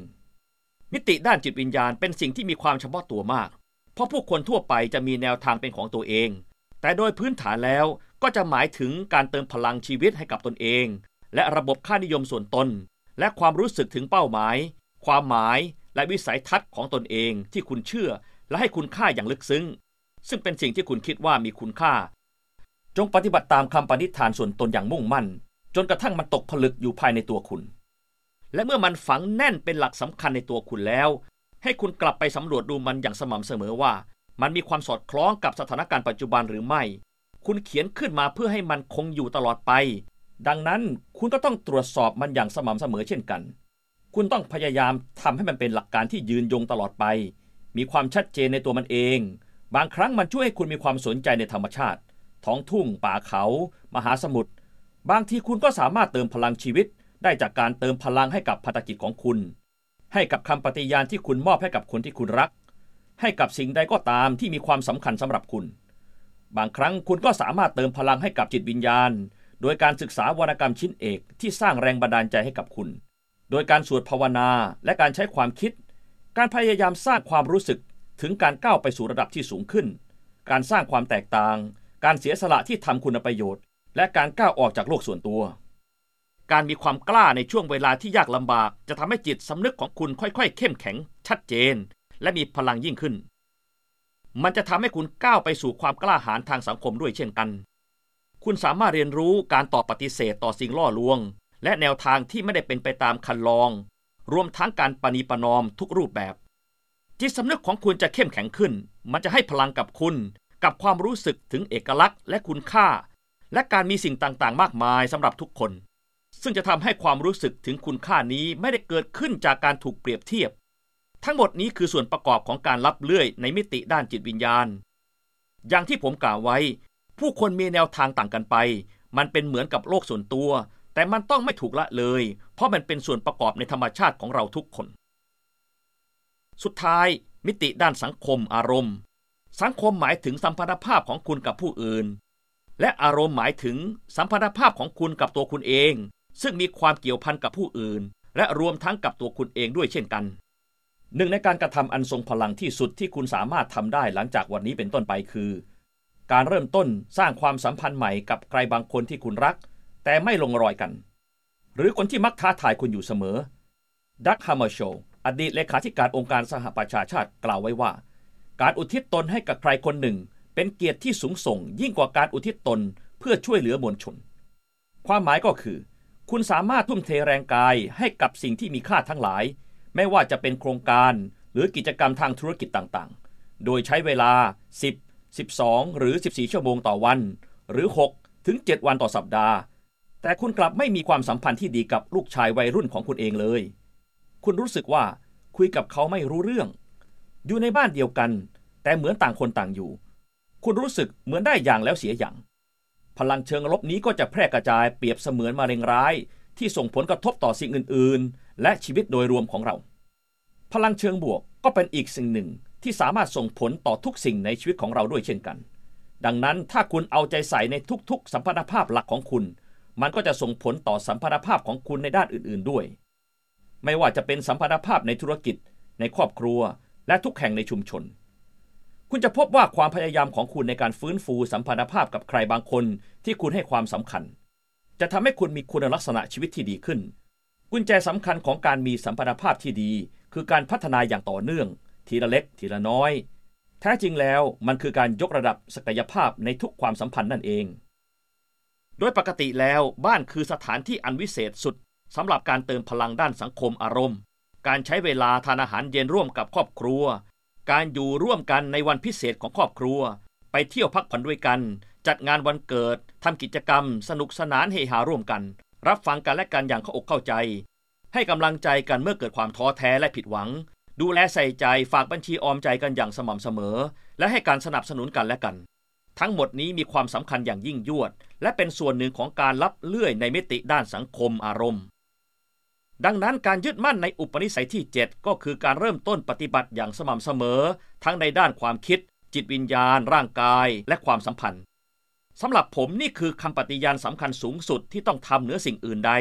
มิติด้านจิตวิญญาณเป็นสิ่งที่มีความเฉพาะตัวมาก เพราะผู้คนทั่วไปจะมีแนวทางเป็นของตัวเอง แต่โดยพื้นฐานแล้วก็จะหมายถึงการเติมพลังชีวิตให้กับตนเอง และระบบค่านิยมส่วนตน และความรู้สึกถึงเป้าหมาย ความหมาย และวิสัยทัศน์ของตนเองที่คุณเชื่อ และให้คุณค่าอย่างลึกซึ้ง ซึ่งเป็นสิ่งที่คุณคิดว่ามีคุณค่า จงปฏิบัติตามคำปณิธานส่วนตนอย่างมุ่งมั่น จนกระทั่งมันตกผลึกอยู่ภายในตัวคุณ และเมื่อมันฝังแน่นเป็นหลักสำคัญในตัวคุณแล้ว ให้คุณกลับไปสำรวจดูมันอย่างสม่ำเสมอว่า มันมีความสอดคล้องกับสถานการณ์ปัจจุบันหรือไม่ คุณเขียนขึ้นมาเพื่อให้มันคงอยู่ตลอดไป ดังนั้นคุณก็ต้องตรวจสอบมันอย่างสม่ำเสมอเช่นกัน คุณต้องพยายามทำให้มันเป็นหลักการที่ยืนยงตลอดไป มีความชัดเจนในตัวมันเอง บางครั้งมันช่วยให้คุณมีความสนใจในธรรมชาติ ท้องทุ่งป่าเขา มหาสมุทรบางทีคุณก็สามารถเติมพลังชีวิต ได้จากการเติมพลังให้กับภารกิจของคุณ ให้กับคำปฏิญาณที่คุณมอบให้กับคนที่คุณรัก ให้กับสิ่งใดก็ตามที่มีความสำคัญสำหรับคุณ บางครั้งคุณก็สามารถเติมพลังให้กับจิตวิญญาณ โดยการศึกษาวรรณกรรมชิ้นเอกที่สร้างแรงบันดาลใจให้กับคุณ โดยการสวดภาวนาและการใช้ความคิด การพยายามสร้างความรู้สึกถึงการก้าวไปสู่ระดับที่สูงขึ้น การสร้างความแตกต่าง การเสียสละที่ทำคุณประโยชน์ และการก้าวออกจากโลกส่วนตัว การมีความกล้าในช่วงเวลาที่ยากลำบาก จะทำให้จิตสำนึกของคุณค่อยๆ เข้มแข็ง ชัดเจน และมีพลังยิ่งขึ้น มันจะทำให้คุณก้าวไปสู่ความกล้าหาญทางสังคมด้วยเช่นกัน คุณสามารถเรียนรู้การตอบปฏิเสธต่อสิ่งล่อลวง และแนวทางที่ไม่ได้เป็นไปตามคันลอง รวมทั้งการปณีประนอมทุกรูปแบบจิตสำนึกของคุณจะเข้มแข็งขึ้น มันจะให้พลังกับคุณ กับความรู้สึกถึงเอกลักษณ์และคุณค่า และการมีสิ่งต่างๆ มากมายสำหรับทุกคน ซึ่งจะทำให้ความรู้สึกถึงคุณค่านี้ไม่ได้เกิดขึ้นจากการถูกเปรียบเทียบ ทั้งหมดนี้คือส่วนประกอบของการรับเลื่อยในมิติด้านจิตวิญญาณ อย่างที่ผมกล่าวไว้ ผู้คนมีแนวทางต่างกันไป มันเป็นเหมือนกับโลกส่วนตัว แต่มันต้องไม่ถูกละเลย เพราะมันเป็นส่วนประกอบในธรรมชาติของเราทุกคน สุดท้ายมิติด้านสังคมอารมณ์ สังคมหมายถึงสัมพันธภาพของคุณกับผู้อื่น และอารมณ์หมายถึงสัมพันธภาพของคุณกับตัวคุณเอง ซึ่งมีความเกี่ยวพันกับผู้อื่น และรวมทั้งกับตัวคุณเองด้วยเช่นกัน หนึ่งในการกระทำอันทรงพลังที่สุดที่คุณสามารถทำได้หลังจากวันนี้เป็นต้นไปคือ การเริ่มต้นสร้างความสัมพันธ์ใหม่กับใครบางคนที่คุณรัก แต่ไม่ลงรอยกัน หรือคนที่มักท้าทายคุณอยู่เสมอดักฮามาโชอดีตเลขาธิการองค์การสหประชาชาติกล่าวไว้ว่า การอุทิศตนให้กับใครคนหนึ่ง เป็นเกียรติที่สูงส่ง ยิ่งกว่าการอุทิศตนเพื่อช่วยเหลือมวลชน ความหมายก็คือ คุณสามารถทุ่มเทแรงกายให้กับสิ่งที่มีค่าทั้งหลาย ไม่ว่าจะเป็นโครงการหรือกิจกรรมทางธุรกิจต่างๆ โดยใช้เวลา 10 12 หรือ 14 ชั่วโมงต่อวัน หรือ 6 ถึง 7 วันต่อสัปดาห์ แต่คุณกลับไม่มีความสัมพันธ์ที่ดีกับลูกชายวัยรุ่นของคุณเองเลย คุณรู้สึกว่าคุยกับเขาไม่รู้เรื่อง อยู่ในบ้านเดียวกัน แต่เหมือนต่างคนต่างอยู่ คุณรู้สึกเหมือนได้อย่างแล้วเสียอย่าง พลังเชิงลบนี้ก็จะแพร่กระจายเปรียบเสมือนมะเร็งร้าย ที่ส่งผลกระทบต่อสิ่งอื่น ๆ และชีวิตโดยรวมของเรา พลังเชิงบวกก็เป็นอีกสิ่งหนึ่งที่สามารถส่งผลต่อทุกสิ่งในชีวิตของเราด้วยเช่นกัน ดังนั้นถ้าคุณเอาใจใส่ในทุก ๆ สัมพันธภาพหลักของคุณ มันก็จะส่งผลต่อสัมพันธภาพของคุณในด้านอื่น ๆด้วย ไม่ว่าจะเป็นสัมพันธภาพในธุรกิจ ในครอบครัว และทุกแห่งในชุมชน คุณจะพบว่าความพยายามของคุณในการฟื้นฟูสัมพันธภาพกับใครบางคนที่คุณให้ความสำคัญ จะทำให้คุณมีคุณลักษณะชีวิตที่ดีขึ้น กุญแจสำคัญของการมีสัมพันธภาพที่ดี คือการพัฒนาอย่างต่อเนื่อง ทีละเล็ก ทีละน้อย แท้จริงแล้วมันคือการยกระดับศักยภาพในทุกความสัมพันธ์นั่นเอง โดยปกติแล้วบ้านคือสถานที่อันวิเศษสุดสำหรับการเติมพลังด้านสังคมอารมณ์ การใช้เวลาทานอาหารเย็นร่วมกับครอบครัว การอยู่ร่วมกันในวันพิเศษของครอบครัว ไปเที่ยวพักผ่อนด้วยกัน จัดงานวันเกิดทำกิจกรรม สนุกสนานเฮฮาร่วมกัน รับฟังกันและกันอย่างเข้าอกเข้าใจ ให้กำลังใจกันเมื่อเกิดความท้อแท้และผิดหวัง ดูแลใส่ใจฝากบัญชีออมใจกันอย่างสม่ำเสมอ และให้การสนับสนุนกันและกัน ทั้งหมดนี้มีความสำคัญอย่างยิ่งยวด และเป็นส่วนหนึ่งของการรับเลื่อยในมิติด้านสังคมอารมณ์ ดังนั้นการยึดมั่นในอุปนิสัยที่ 7 ก็คือการเริ่มต้นปฏิบัติอย่างสม่ำเสมอ ทั้งในด้านความคิด จิตวิญญาณ ร่างกาย และความสัมพันธ์สำหรับผมนี่คือคำปฏิญาณสำคัญสูงสุดที่ต้องทำเหนือสิ่งอื่นใด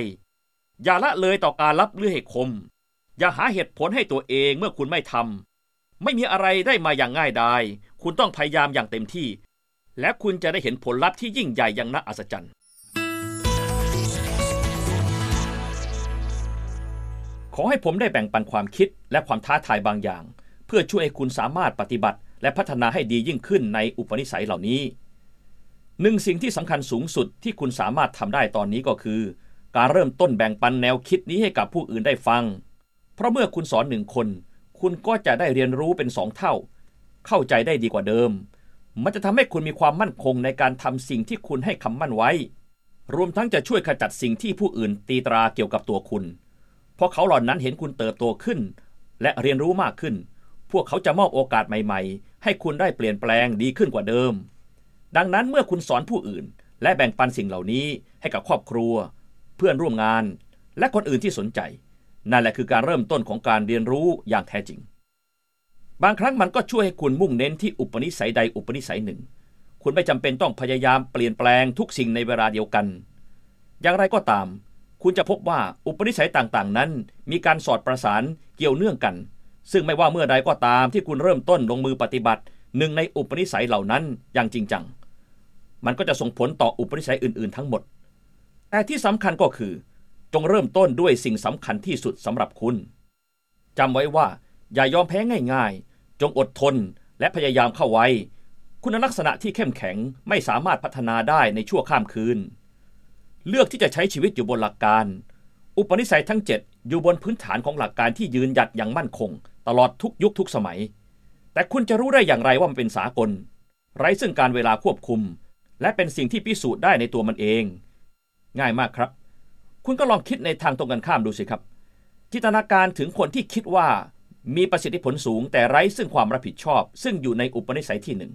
อย่าละเลยต่อการรับเลื่อยให้คม อย่าหาเหตุผลให้ตัวเองเมื่อคุณไม่ทำไม่มีอะไรได้มาอย่างง่ายดายคุณต้องพยายามอย่างเต็มที่ และคุณจะได้เห็นผลลัพธ์ที่ยิ่งใหญ่อย่างน่าอัศจรรย์ ขอให้ผมได้แบ่งปันความคิดและความท้าทายบางอย่าง เพื่อช่วยให้คุณสามารถปฏิบัติ และพัฒนาให้ดียิ่งขึ้นในอุปนิสัยเหล่านี้หนึ่งสิ่งที่สำคัญสูงสุดที่คุณสามารถทำได้ตอนนี้ก็คือ การเริ่มต้นแบ่งปันแนวคิดนี้ให้กับผู้อื่นได้ฟัง เพราะเมื่อคุณสอนหนึ่งคน คุณก็จะได้เรียนรู้เป็นสองเท่า เข้าใจได้ดีกว่าเดิม มันจะทำให้คุณมีความมั่นคงในการทำสิ่งที่คุณให้คำมั่นไว้ รวมทั้งจะช่วยขจัดสิ่งที่ผู้อื่นตีตราเกี่ยวกับตัวคุณ เพราะเขาเหล่านั้นเห็นคุณเติบโตขึ้น และเรียนรู้มากขึ้น พวกเขาจะมอบโอกาสใหม่ๆ ให้คุณได้เปลี่ยนแปลงดีขึ้นกว่าเดิม ดังนั้นเมื่อคุณสอนผู้อื่น และแบ่งปันสิ่งเหล่านี้ให้กับครอบครัว เพื่อนร่วมงาน และคนอื่นที่สนใจ นั่นแหละคือการเริ่มต้นของการเรียนรู้อย่างแท้จริง บางครั้งมันก็ช่วยให้คุณมุ่งเน้นที่อุปนิสัยใดอุปนิสัยหนึ่ง คุณไม่จำเป็นต้องพยายามเปลี่ยนแปลงทุกสิ่งในเวลาเดียวกัน อย่างไรก็ตาม คุณจะพบว่าอุปนิสัยต่างๆ นั้น มีการสอดประสานเกี่ยวเนื่องกัน ซึ่งไม่ว่าเมื่อใดก็ตามที่คุณเริ่มต้นลงมือปฏิบัติ หนึ่งในอุปนิสัยเหล่านั้นอย่างจริงจัง มันก็จะส่งผลต่ออุปนิสัยอื่น ๆ ทั้งหมด แต่ที่สำคัญก็คือ จงเริ่มต้นด้วยสิ่งสำคัญที่สุดสำหรับคุณจำไว้ว่าอย่ายอมแพ้ง่าย ๆ จงอดทนและพยายามเข้าไว้ คุณลักษณะที่เข้มแข็งไม่สามารถพัฒนาได้ในชั่วข้ามคืน เลือกที่จะใช้ชีวิตอยู่บนหลักการ อุปนิสัยทั้ง 7 อยู่บนพื้นฐานของหลักการที่ยืนหยัดอย่างมั่นคง ตลอดทุกยุคทุกสมัย แต่คุณจะรู้ได้อย่างไรว่ามันเป็นสากล ไร้ซึ่งการเวลาควบคุม และเป็นสิ่งที่พิสูจน์ได้ในตัวมันเอง ง่ายมากครับ คุณก็ลองคิดในทางตรงกันข้ามดูสิครับ จินตนาการถึงคนที่คิดว่ามีประสิทธิผลสูง แต่ไร้ซึ่งความรับผิดชอบ ซึ่งอยู่ในอุปนิสัยที่หนึ่ง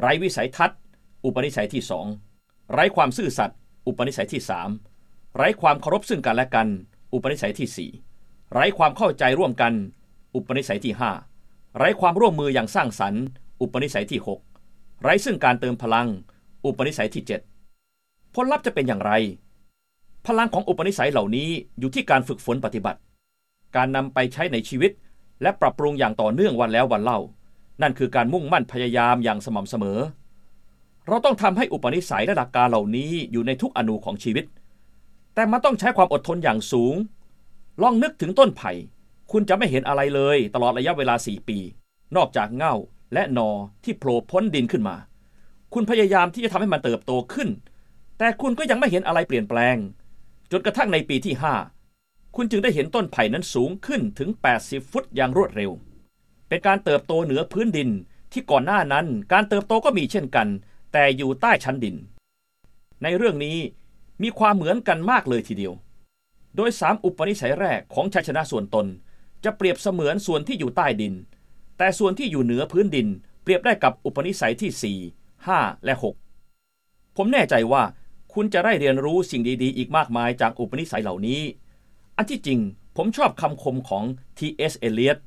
ไร้วิสัยทัศน์ อุปนิสัยที่สองไร้ความซื่อสัตย์ อุปนิสัยที่สามไร้ความเคารพซึ่งกันและกัน อุปนิสัยที่สี่ไร้ความเข้าใจร่วมกัน อุปนิสัยที่ห้าไร้ความร่วมมืออย่างสร้างสรรค์ อุปนิสัยที่6ไร้ซึ่งการเติมพลัง อุปนิสัยที่7ผลลัพธ์จะเป็นอย่างไร พลังของอุปนิสัยเหล่านี้อยู่ที่การฝึกฝนปฏิบัติ การนำไปใช้ในชีวิต และปรับปรุงอย่างต่อเนื่องวันแล้ววันเล่า นั่นคือการมุ่งมั่นพยายามอย่างสม่ำเสมอ เราต้องทำให้อุปนิสัยและหลักการเหล่านี้อยู่ในทุกอนูของชีวิต แต่มันต้องใช้ความอดทนอย่างสูง ลองนึกถึงต้นไผ่ คุณจะไม่เห็นอะไรเลยตลอดระยะเวลา 4 ปี นอกจากเง่าและนอที่โผล่พ้นดินขึ้นมา คุณพยายามที่จะทำให้มันเติบโตขึ้น แต่คุณก็ยังไม่เห็นอะไรเปลี่ยนแปลง จนกระทั่งในปีที่ 5 คุณจึงได้เห็นต้นไผ่นั้นสูงขึ้นถึง 80 ฟุตอย่างรวดเร็ว เป็นการเติบโตเหนือพื้นดินที่ก่อนหน้านั้นการเติบโตก็มีเช่นกัน แต่อยู่ใต้ชั้นดิน ในเรื่องนี้มีความเหมือนกันมากเลยทีเดียว โดยสามอุปนิสัยแรกของชัยชนะส่วนตน จะเปรียบเสมือนส่วนที่อยู่ใต้ดิน แต่ส่วนที่อยู่เหนือพื้นดิน เปรียบได้กับอุปนิสัยที่ 4 5 และ 6 ผมแน่ใจว่าคุณจะได้เรียนรู้สิ่งดีๆ อีกมากมายจากอุปนิสัยเหล่านี้ อันที่จริงผมชอบคำคมของ T.S. Eliot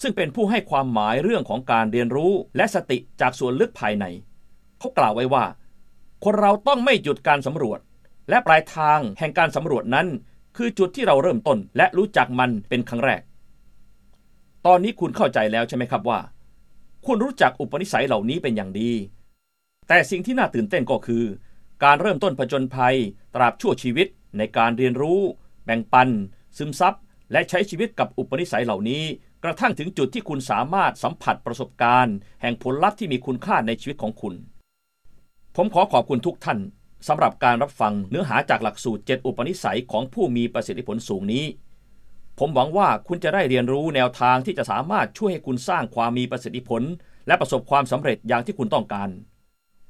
ซึ่งเป็นผู้ให้ความหมายเรื่องของการเรียนรู้และสติจากส่วนลึกภายใน เขากล่าวไว้ว่า คนเราต้องไม่หยุดการสำรวจ และปลายทางแห่งการสำรวจนั้น คือจุดที่เราเริ่มต้น และรู้จักมันเป็นครั้งแรก ตอนนี้คุณเข้าใจแล้วใช่ไหมครับว่า คุณรู้จักอุปนิสัยเหล่านี้เป็นอย่างดี แต่สิ่งที่น่าตื่นเต้นก็คือ การเริ่มต้นผจญภัย ตราบชั่วชีวิตในการเรียนรู้ แบ่งปัน ซึมซับและใช้ชีวิตกับอุปนิสัยเหล่านี้ กระทั่งถึงจุดที่คุณสามารถสัมผัสประสบการณ์ แห่งผลลัพธ์ที่มีคุณค่าในชีวิตของคุณ ผมขอขอบคุณทุกท่านสำหรับการรับฟังเนื้อหาจากหลักสูตร 7 อุปนิสัยของผู้มีประสิทธิผลสูงนี้ ผมหวังว่าคุณจะได้เรียนรู้แนวทางที่จะสามารถช่วยให้คุณสร้างความมีประสิทธิผล และประสบความสำเร็จอย่างที่คุณต้องการ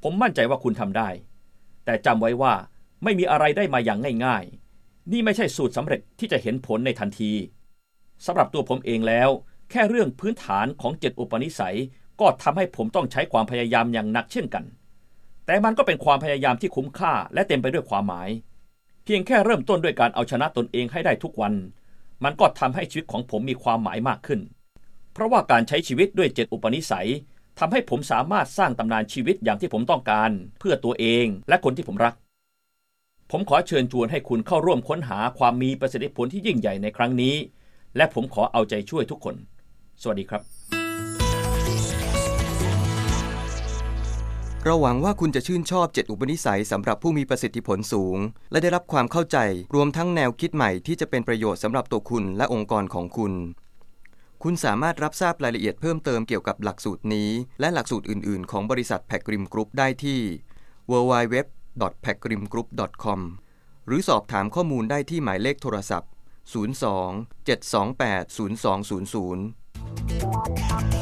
ผมมั่นใจว่าคุณทำได้ แต่จำไว้ว่าไม่มีอะไรได้มาอย่างง่ายๆ นี่ไม่ใช่สูตรสำเร็จที่จะเห็นผลในทันทีสำหรับตัวผมเองแล้ว แค่เรื่องพื้นฐานของเจ็ดอุปนิสัย ก็ทำให้ผมต้องใช้ความพยายามอย่างหนักเช่นกัน แต่มันก็เป็นความพยายามที่คุ้มค่าและเต็มไปด้วยความหมาย เพียงแค่เริ่มต้นด้วยการเอาชนะตนเองให้ได้ทุกวัน มันก็ทำให้ชีวิตของผมมีความหมายมากขึ้น เพราะว่าการใช้ชีวิตด้วยเจ็ดอุปนิสัยทำให้ผมสามารถสร้างตำนานชีวิตอย่างที่ผมต้องการ เพื่อตัวเองและคนที่ผมรัก ผมขอเชิญชวนให้คุณเข้าร่วมค้นหาความมีประสิทธิผลที่ยิ่งใหญ่ในครั้งนี้ และผมขอเอาใจช่วยทุกคน สวัสดีครับ เราหวังว่าคุณจะชื่นชอบ 7 อุปนิสัยสำหรับผู้มีประสิทธิผลสูง และได้รับความเข้าใจรวมทั้งแนวคิดใหม่ที่จะเป็นประโยชน์สำหรับตัวคุณและองค์กรของคุณ คุณสามารถรับทราบรายละเอียดเพิ่มเติมเกี่ยวกับหลักสูตรนี้ และหลักสูตรอื่น ๆ ของบริษัทแพคกริมกรุ๊ปได้ที่ www.pacgrimgroup.com หรือสอบถามข้อมูลได้ที่หมายเลขโทรศัพท์ 02 728 0200